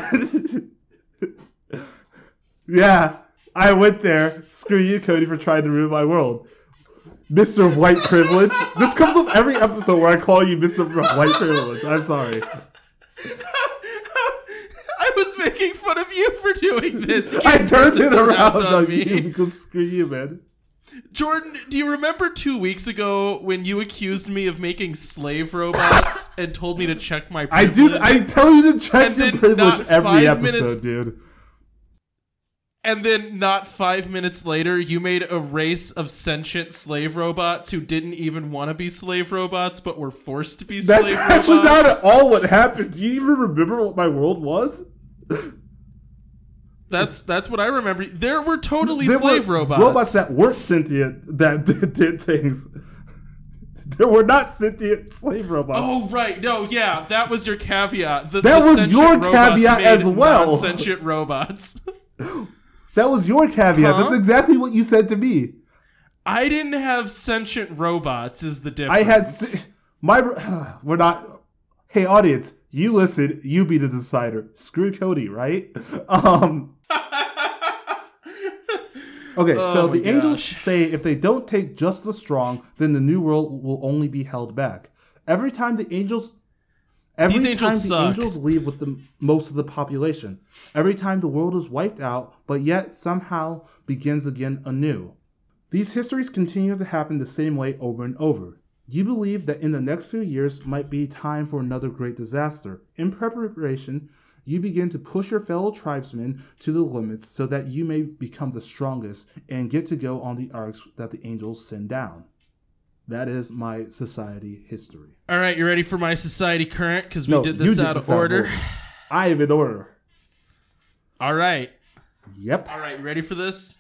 S1: yeah, I went there. Screw you, Cody, for trying to ruin my world. Mr. White Privilege. This comes up every episode where I call you Mr. White Privilege. I'm sorry.
S2: I was making fun of you for doing this.
S1: I turned
S2: this
S1: it around
S2: on
S1: on
S2: me.
S1: you because screw you, man.
S2: Jordan, do you remember two weeks ago when you accused me of making slave robots and told me to check my
S1: I do. I tell you to check
S2: And
S1: your privilege every episode,
S2: minutes-
S1: dude.
S2: And then, not five minutes later, you made a race of sentient slave robots who didn't even want to be slave robots, but were forced to be
S1: That's
S2: slave (laughs)
S1: actually not at all what happened. Do you even remember what my world was? (laughs)
S2: That's that's what I remember. There were totally
S1: There
S2: slave
S1: were
S2: robots.
S1: Robots that weren't sentient that (laughs) did, did things. There were not sentient slave robots.
S2: Oh right, no, yeah, that was your caveat. The,
S1: That
S2: the
S1: was your caveat as well.
S2: Sentient robots.
S1: That was your caveat.
S2: Huh?
S1: That's exactly what you said to me.
S2: I didn't have sentient robots. Is the difference?
S1: I had se- my. (sighs) We're not. Hey, audience, you listen. You be the decider. Screw Cody, right? (laughs) Um. (laughs) Okay,
S2: Oh
S1: so the angels say if they don't take just the strong, then the new world will only be held back. Every time the angels Every
S2: These angels
S1: time the
S2: suck.
S1: angels leave with the most of the population. Every time the world is wiped out, but yet somehow begins again anew. These histories continue to happen the same way over and over. You believe that in the next few years might be time for another great disaster. In preparation, you begin to push your fellow tribesmen to the limits so that you may become the strongest and get to go on the arcs that the angels send down. That is my society history.
S2: All right, you ready for my society current? Because we
S1: No,
S2: did this
S1: did
S2: out
S1: this
S2: of order.
S1: I am in order.
S2: All right.
S1: Yep.
S2: All right, you ready for this?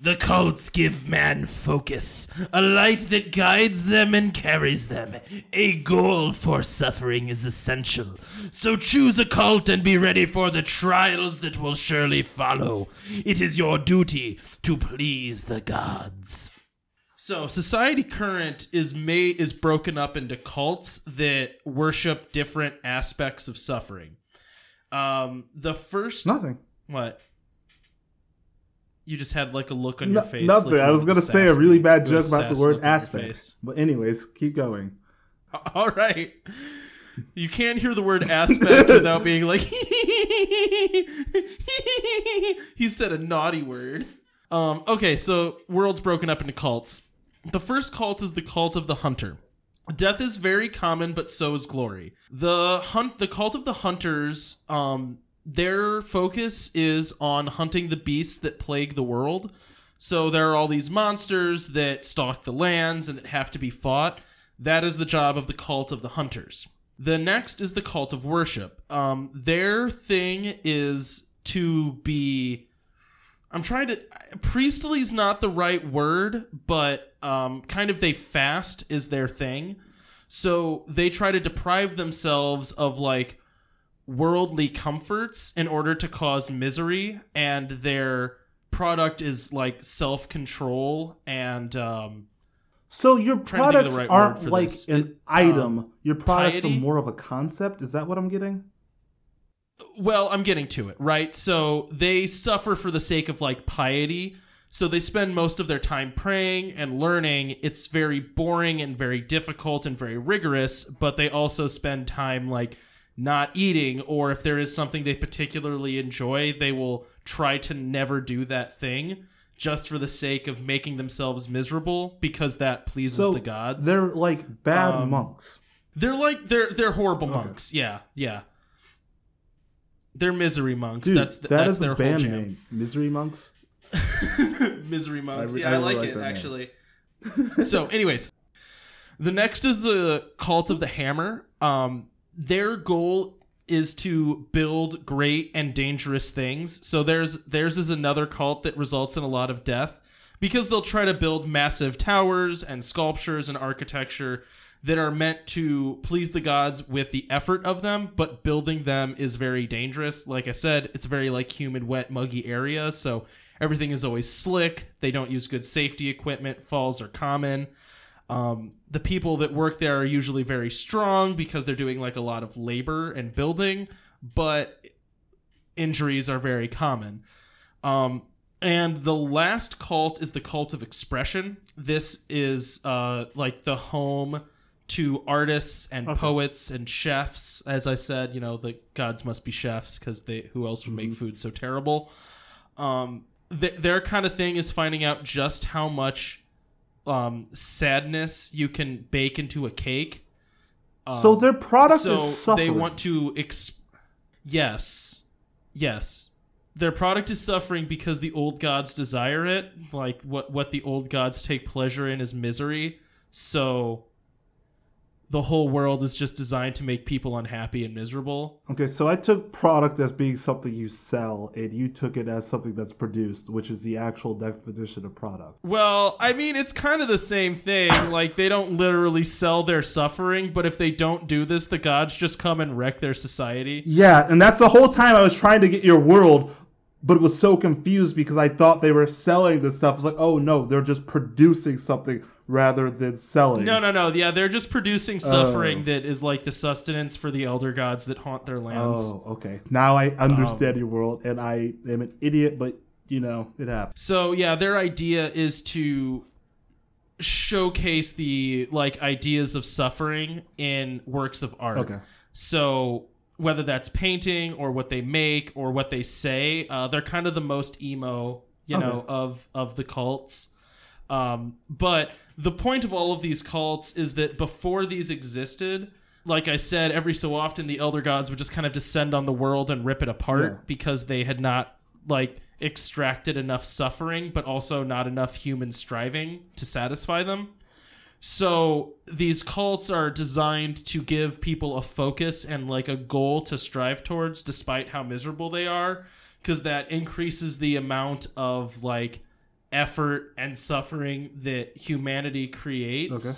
S2: The cults give man focus, a light that guides them and carries them. A goal for suffering is essential. So choose a cult and be ready for the trials that will surely follow. It is your duty to please the gods. So, society current is made is broken up into cults that worship different aspects of suffering. Um, the first
S1: Nothing.
S2: what? You just had like a look on your face.
S1: nothing.
S2: like
S1: I was gonna say a really bad joke about the word
S2: look on your
S1: aspect. But anyways, keep going. (laughs)
S2: All right. You can't hear the word aspect without (laughs) being like (laughs) he said a naughty word. Um okay, so world's broken up into cults. The first cult is the cult of the hunter. Death is very common, but so is glory. The hunt the cult of the hunters, um, their focus is on hunting the beasts that plague the world. So there are all these monsters that stalk the lands and that have to be fought. That is the job of the cult of the hunters. The next is the cult of worship. Um, their thing is to be. I'm trying to. Priestly is not the right word, but um, kind of they fast is their thing. So they try to deprive themselves of like worldly comforts in order to cause misery, and their product is like self control and um,
S1: So your
S2: Trying to think of
S1: products
S2: right
S1: aren't like
S2: this.
S1: an
S2: It-
S1: item.
S2: um,
S1: your products
S2: piety?
S1: are more of a concept. Is that what I'm getting?
S2: Well, I'm getting to it, right? So they suffer for the sake of like piety. So they spend most of their time praying and learning. It's very boring and very difficult and very rigorous, but they also spend time like not eating or if there is something they particularly enjoy, they will try to never do that thing just for the sake of making themselves miserable because that pleases
S1: So
S2: the gods.
S1: they're like bad
S2: Um,
S1: monks.
S2: They're like they're they're horrible monks. Yeah, yeah. They're misery monks.
S1: Dude,
S2: that's
S1: that
S2: that's
S1: is
S2: their
S1: band name. Misery monks. (laughs)
S2: misery monks.
S1: I re-
S2: yeah,
S1: I
S2: I,
S1: really
S2: like,
S1: like
S2: it actually. (laughs) so, anyways, the next is the cult of the hammer. Um, their goal is to build great and dangerous things. So there's theirs is another cult that results in a lot of death because they'll try to build massive towers and sculptures and architecture that are meant to please the gods with the effort of them, but building them is very dangerous. Like I said, it's very like humid, wet, muggy area, so everything is always slick. They don't use good safety equipment. Falls are common. Um, the people that work there are usually very strong because they're doing like a lot of labor and building, but injuries are very common. Um, and the last cult is the cult of expression. This is uh, like the home to artists and
S1: Okay.
S2: poets and chefs. As I said, you know, the gods must be chefs because they who else would
S1: Mm-hmm.
S2: make food so terrible? Um, th- their kind of thing is finding out just how much um, sadness you can bake into a cake.
S1: so
S2: Um,
S1: their product
S2: so
S1: is suffering.
S2: they want to ex- yes yes their product is suffering because the old gods desire it like what what the old gods take pleasure in is misery so the whole world is just designed to make people unhappy and miserable
S1: Okay, so I took product as being something you sell, and you took it as something that's produced, which is the actual definition of product.
S2: well i mean it's kind of the same thing (laughs) like they don't literally sell their suffering but if they don't do this the gods just come and wreck their society
S1: Yeah, and that's the whole time I was trying to get your world, but was so confused because I thought they were selling this stuff. It's like, oh no, they're just producing something rather than selling.
S2: No, no, no. Yeah, they're just producing suffering
S1: Oh.
S2: that is like the sustenance for the elder gods that haunt their lands.
S1: Oh, okay. Now I
S2: Um,
S1: understand your world, and I am an idiot, but you know it happens.
S2: So, yeah, their idea is to showcase the like ideas of suffering in works of art.
S1: Okay.
S2: So whether that's painting or what they make or what they say, uh, they're kind of the most emo, you know, of of the cults. Um, but the point of all of these cults is that before these existed, like I said, every so often the elder gods would just kind of descend on the world and rip it apart
S1: Yeah.
S2: because they had not like extracted enough suffering, but also not enough human striving to satisfy them. So these cults are designed to give people a focus and like a goal to strive towards despite how miserable they are because that increases the amount of like effort and suffering that humanity creates.
S1: Okay.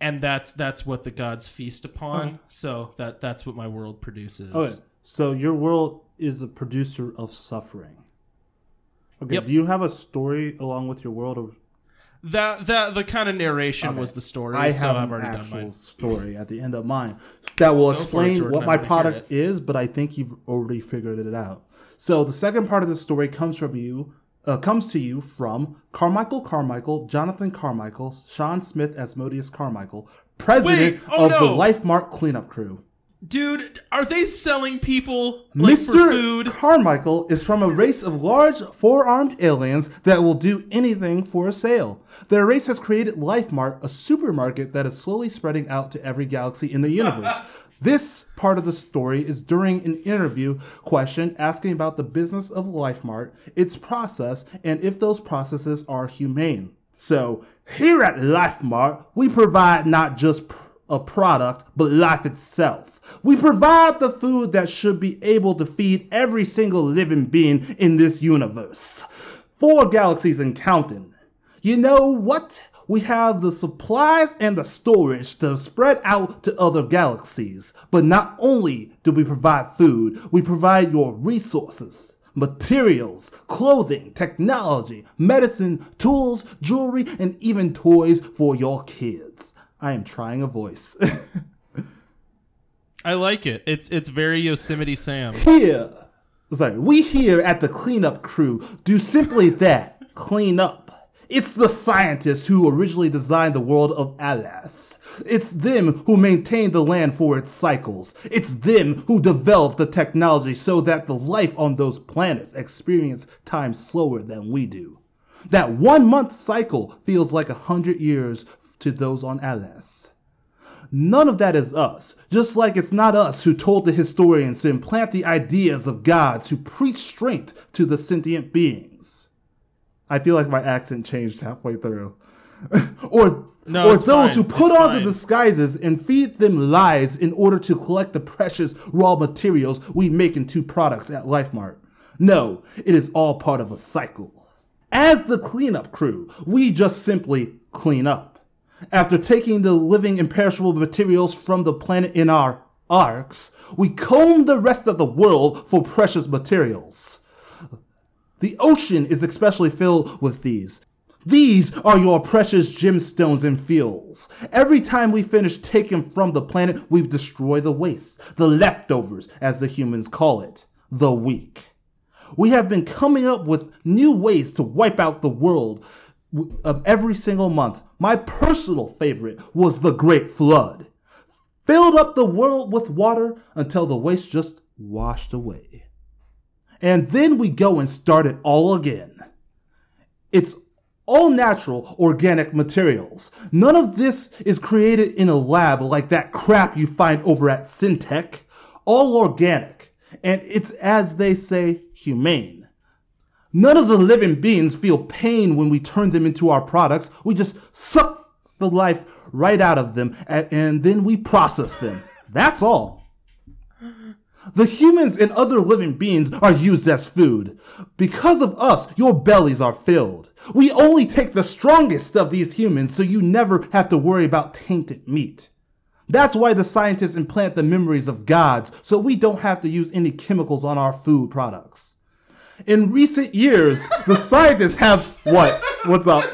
S2: And that's that's what the gods feast upon.
S1: Okay.
S2: So that that's what my world produces.
S1: Okay. So your world is a producer of suffering. Okay.
S2: Yep.
S1: Do you have a story along with your world of
S2: That that the kind of narration
S1: Okay.
S2: was the story.
S1: I
S2: so
S1: have
S2: I've
S1: an
S2: already done mine.
S1: story at the end of mine that will
S2: Go for it,
S1: explain what my product is, but I think you've already figured it out. So the second part of the story comes from you, uh, comes to you from Carmichael Carmichael, Jonathan Carmichael, Sean Smith, Asmodeus Carmichael, president
S2: Wait, oh
S1: of the
S2: no.
S1: Life Mart cleanup crew.
S2: Dude, are they selling people like for
S1: Mr.
S2: food?
S1: Carmichael is from a race of large, four-armed aliens that will do anything for a sale. Their race has created LifeMart, a supermarket that is slowly spreading out to every galaxy in the universe. (laughs) this part of the story is during an interview question asking about the business of LifeMart, its process, and if those processes are humane. So, here at LifeMart, we provide not just pr- a product, but life itself. We provide the food that should be able to feed every single living being in this universe. Four galaxies and counting. You know what? We have the supplies and the storage to spread out to other galaxies. But not only do we provide food, we provide your resources, materials, clothing, technology, medicine, tools, jewelry, and even toys for your kids. I am trying a voice. (laughs)
S2: I like it. It's it's very Yosemite Sam.
S1: here, sorry, we here at the cleanup crew do simply that clean up. It's the scientists who originally designed the world of Alas. It's them who maintain the land for its cycles. It's them who develop the technology so that the life on those planets experience time slower than we do. That one month cycle feels like a hundred years to those on Alas. None of that is us, just like it's not us who told the historians to implant the ideas of gods who preach strength to the sentient beings. I feel like my accent changed halfway through. (laughs) or
S2: No,
S1: or those
S2: fine.
S1: who put
S2: It's
S1: on
S2: fine.
S1: the disguises and feed them lies in order to collect the precious raw materials we make into products at LifeMart. No, it is all part of a cycle. As the cleanup crew, we just simply clean up. After taking the living imperishable materials from the planet in our arcs, we comb the rest of the world for precious materials. The ocean is especially filled with these. These are your precious gemstones and fuels. Every time we finish taking from the planet, we destroy the waste, the leftovers, as the humans call it, the weak. We have been coming up with new ways to wipe out the world every single month. My personal favorite was the Great Flood. Filled up the world with water until the waste just washed away. And then we go and start it all again. It's all natural, organic materials. None of this is created in a lab like that crap you find over at Syntech. All organic. And it's, as they say, humane. None of the living beings feel pain when we turn them into our products. We just suck the life right out of them and, and then we process them. That's all. The humans and other living beings are used as food. Because of us, your bellies are filled. We only take the strongest of these humans so you never have to worry about tainted meat. That's why the scientists implant the memories of gods so we don't have to use any chemicals on our food products. In recent years, the scientists have what? What's up?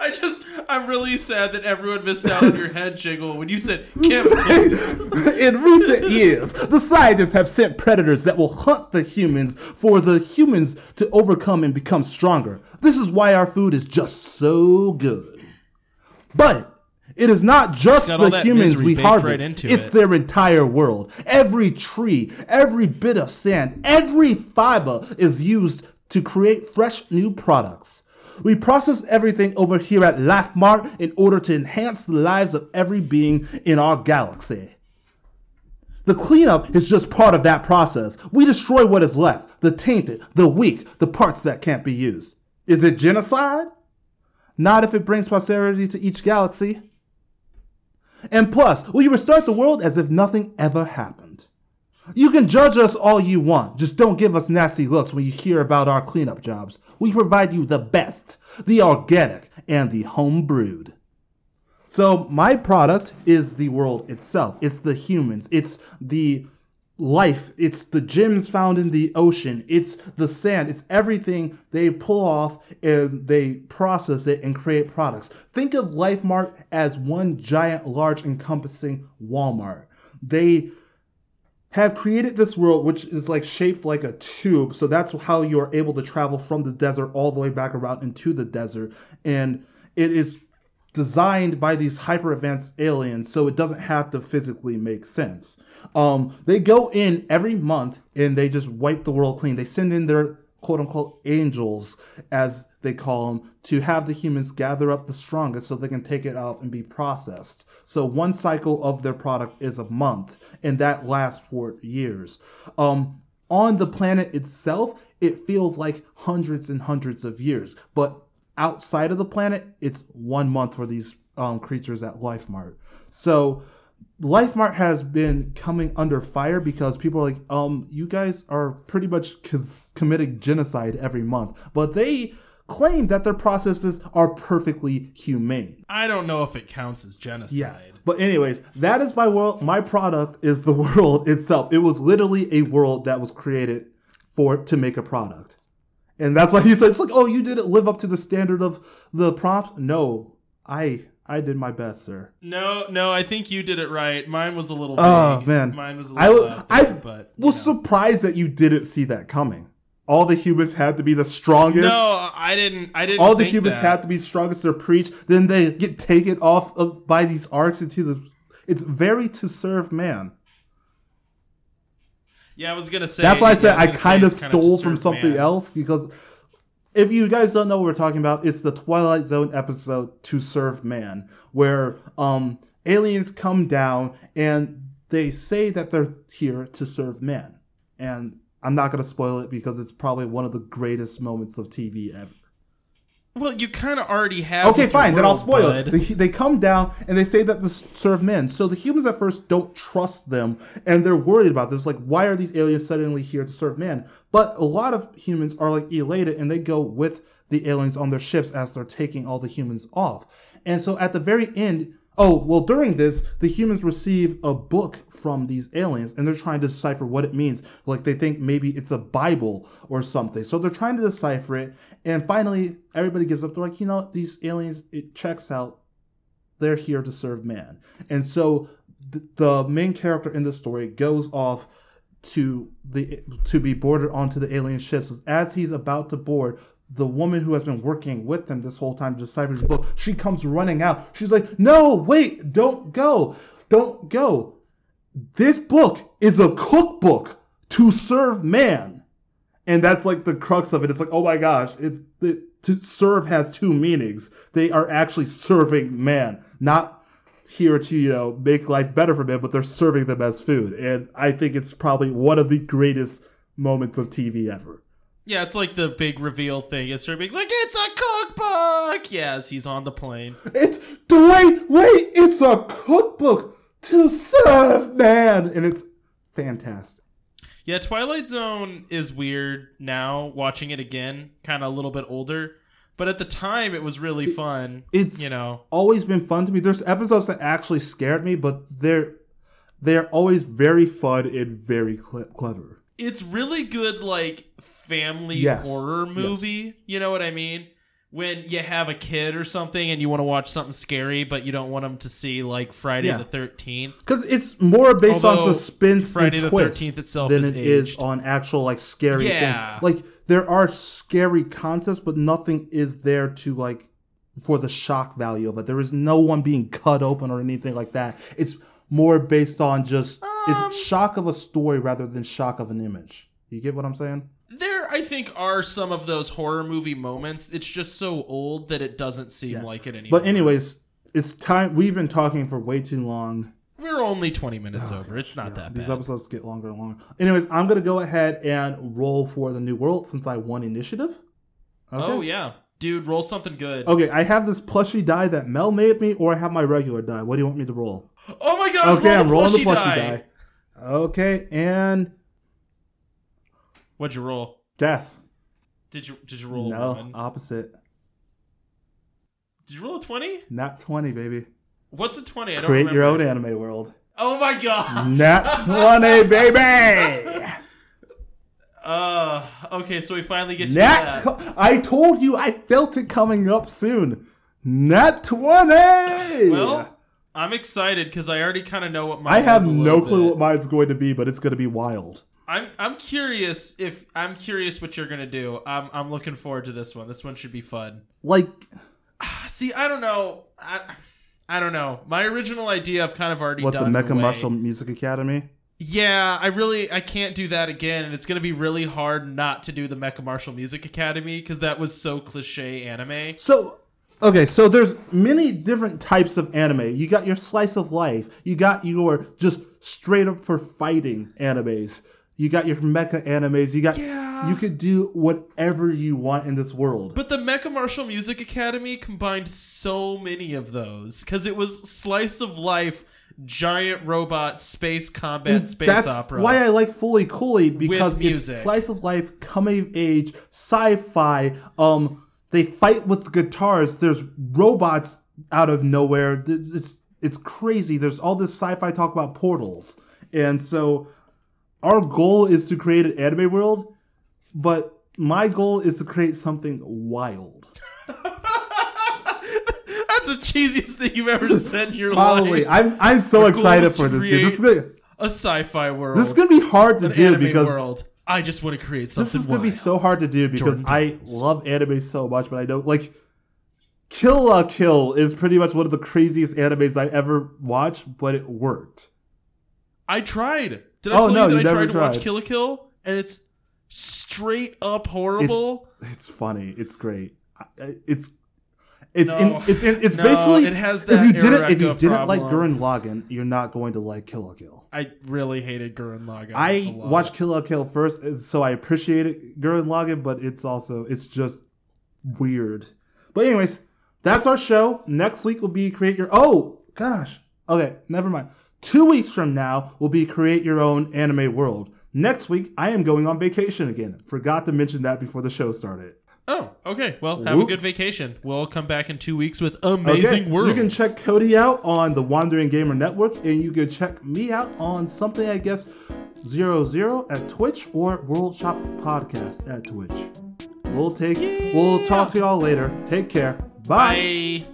S2: I just, I'm really sad that everyone missed out on your head jiggle when you said chemicals. (laughs)
S1: In recent years, the scientists have sent predators that will hunt the humans for the humans to overcome and become stronger. This is why our food is just so good. But it is not just the humans we harvest.
S2: right into
S1: it's
S2: it.
S1: their entire world. Every tree, every bit of sand, every fiber is used to create fresh new products. We process everything over here at LifeMart in order to enhance the lives of every being in our galaxy. The cleanup is just part of that process. We destroy what is left the tainted, the weak, the parts that can't be used. Is it genocide? Not if it brings prosperity to each galaxy. And plus, we restart the world as if nothing ever happened. You can judge us all you want, just don't give us nasty looks when you hear about our cleanup jobs. We provide you the best, the organic, and the home brewed. So, my product is the world itself. It's the humans. It's the life. It's the gems found in the ocean. It's the sand. It's everything they pull off and they process it and create products. Think of LifeMart as one giant, large, encompassing Walmart. They have created this world which is like shaped like a tube. So that's how you are able to travel from the desert all the way back around into the desert. And it is designed by these hyper advanced aliens so it doesn't have to physically make sense. Um, they go in every month and they just wipe the world clean. They send in their quote unquote angels as they call them to have the humans gather up the strongest so they can take it off and be processed so one cycle of their product is a month and that lasts for years um, on the planet itself it feels like hundreds and hundreds of years but outside of the planet it's one month for these um, creatures at lifemart so LifeMart has been coming under fire because people are like, um, you guys are pretty much cons- committing genocide every month. But they claim that their processes are perfectly humane.
S2: I don't know if it counts as genocide. Yeah.
S1: But anyways, that is my world. My product is the (laughs) world itself. It was literally a world that was created for to make a product. And that's why (laughs) he said it's like, oh, you didn't live up to the standard of the prompt." No, I I did my best, sir.
S2: No, no, I think you did it right. Mine was a little ah, vague.
S1: Oh man,
S2: Mine was a
S1: I,
S2: little
S1: wa-
S2: out
S1: I
S2: but
S1: was
S2: know.
S1: surprised that you didn't see that coming. All the humans had to be the strongest.
S2: No, I didn't I didn't
S1: All the humans
S2: that.
S1: had to be strongest to preach. Then they get taken off of, by these arcs into the. It's very to serve man.
S2: Yeah, I was gonna say
S1: That's why I said I
S2: gonna
S1: kind of
S2: it's kinda to
S1: stole from something
S2: man.
S1: else because if you guys don't know what we're talking about, it's the Twilight Zone episode "To Serve Man," where um aliens come down and they say that they're here to serve man. And I'm not gonna spoil it because it's probably one of the greatest moments of TV ever.
S2: Well, you kind of already have.
S1: Okay, fine. Then I'll spoil
S2: bud.
S1: it. They, they come down and they say that this serve men. So the humans at first don't trust them and they're worried about this. Like, why are these aliens suddenly here to serve men? But a lot of humans are like elated and they go with the aliens on their ships as they're taking all the humans off. And so at the very end, oh, well, during this, the humans receive a book from these aliens and they're trying to decipher what it means. Like they think maybe it's a Bible or something. So they're trying to decipher it. And finally, everybody gives up. They're like, you know, these aliens, it checks out. They're here to serve man. And so th- the main character in the story goes off to the to be boarded onto the alien ships. As he's about to board, the woman who has been working with him this whole time to decipher his book, she comes running out. She's like, "No, wait, don't go, don't go. This book is a cookbook to serve man." And that's like the crux of it. It's like, oh my gosh, it, it to serve has two meanings. They are actually serving man, not here to you know make life better for men, but they're serving them as food. And I think it's probably one of the greatest moments of TV ever.
S2: Yeah, it's like the big reveal thing. It's her being like, "It's a cookbook." Yes, he's on the plane.
S1: It's wait, wait, it's a cookbook to serve man, and it's fantastic.
S2: Yeah, Twilight Zone is weird now. Watching it again, kind of a little bit older, but at the time it was really fun.
S1: it's-
S2: you know,
S1: always been fun to me. There's episodes that actually scared me, but they're they're always very fun and very cle clever.
S2: it's really good like family
S1: Yes,
S2: horror
S1: yes.
S2: movie. You know what I mean? When you have a kid or something and you want to watch something scary, but you don't want them to see like Friday
S1: Yeah.
S2: the Thirteenth.
S1: Because it's more based
S2: Although
S1: on suspense
S2: Friday
S1: and
S2: the
S1: twist
S2: 13th itself
S1: than
S2: is
S1: it is on actual like scary
S2: Yeah.
S1: thing. Like there are scary concepts, but nothing is there to like for the shock value of it. There is no one being cut open or anything like that. It's more based on just
S2: Um,
S1: it's shock of a story rather than shock of an image. You get what I'm saying?
S2: There, I think, are some of those horror movie moments. It's just so old that it doesn't seem
S1: Yeah.
S2: like it anymore.
S1: But anyways, it's time. We've been talking for way too long.
S2: we're only twenty minutes oh, over. It's not
S1: Oh, Yeah,
S2: that
S1: These
S2: bad.
S1: episodes get longer and longer. Anyways, I'm gonna go ahead and roll for the new world since I won initiative. Okay.
S2: Oh yeah, dude, roll something good.
S1: Okay, I have this plushie die that Mel made me, or I have my regular die. What do you want me to roll?
S2: Oh my gosh,
S1: okay,
S2: roll
S1: I'm
S2: the
S1: rolling the
S2: plushie
S1: plushie
S2: die.
S1: die. Okay, and
S2: What'd you roll?
S1: guess.
S2: Did you did you roll a
S1: No,
S2: one?
S1: opposite.
S2: Did you roll a twenty?
S1: Not 20, baby.
S2: What's a twenty? I don't
S1: Create your own anime world.
S2: Oh my god.
S1: Not (laughs) 20, baby! (laughs)
S2: Uh, okay, so we finally get to
S1: Nat,
S2: that.
S1: I told you I felt it coming up soon. Nat 20!
S2: Well, I'm excited because I already kind of know what mine
S1: I have no
S2: little
S1: clue
S2: bit.
S1: what mine's going to be, but it's going to be wild.
S2: I'm I'm curious if I'm curious what you're gonna do. I'm I'm looking forward to this one. This one should be fun.
S1: Like, (sighs)
S2: See, I don't know. I I don't know. My original idea I've kind of already
S1: what, the. Mecha
S2: away.
S1: Martial Music Academy?
S2: Yeah, I really I can't do that again, and it's gonna be really hard not to do the Mecha Martial Music Academy because that was so cliche anime.
S1: So, okay, so there's many different types of anime. You got your slice of life. You got your just straight up for fighting animes. You got your mecha animes. You got
S2: Yeah.
S1: you could do whatever you want in this world.
S2: But the Mecha Martial Music Academy combined so many of those because it was slice of life, giant robot, space combat, space
S1: That's
S2: opera.
S1: why I like Fooly Cooly because it's slice of life, coming of age, sci-fi. Um, they fight with guitars. There's robots out of nowhere. It's, it's crazy. There's all this sci-fi talk about portals, and so our goal is to create an anime world, but my goal is to create something wild. (laughs)
S2: That's the cheesiest thing you've ever said in your
S1: Probably,
S2: life.
S1: I'm I'm so
S2: goal
S1: excited
S2: is to
S1: for this. Dude. This is gonna,
S2: A sci-fi world.
S1: this is gonna be hard to
S2: an
S1: do
S2: anime
S1: because
S2: world. I just want to create something wild.
S1: This
S2: something
S1: is gonna be so hard to do because
S2: Jordan
S1: I
S2: Davis.
S1: love anime so much, but I don't like. Kill la Kill is pretty much one of the craziest animes I ever watched, but it worked.
S2: I tried. Did I
S1: Oh,
S2: tell
S1: no,
S2: you
S1: you
S2: I tried to watch. Kill a Kill and it's straight up horrible?
S1: It's funny. It's great. It's it's
S2: No.
S1: in, it's in, it's
S2: No,
S1: basically
S2: it has
S1: if you didn't if you didn't like. Gurren Lagann, you're not going to like Kill la Kill.
S2: I really hated Gurren Lagann. a
S1: I watched Kill la Kill first, so I appreciated Gurren Lagann, but it's also it's just weird. But anyways, that's our show. Next week will be create your. Oh gosh. Okay, never mind. Two weeks from now will be create your own anime world. Next week, I am going on vacation again. Forgot to mention that before the show started.
S2: Oh, okay. Well, have a good vacation. We'll come back in two weeks with amazing
S1: Okay,
S2: worlds.
S1: You can check Cody out on the Wandering Gamer Network, and you can check me out on something I guess zero zero at Twitch or World Shop Podcast at Twitch. We'll take. We'll talk to y'all later. Take care. Bye.
S2: Bye.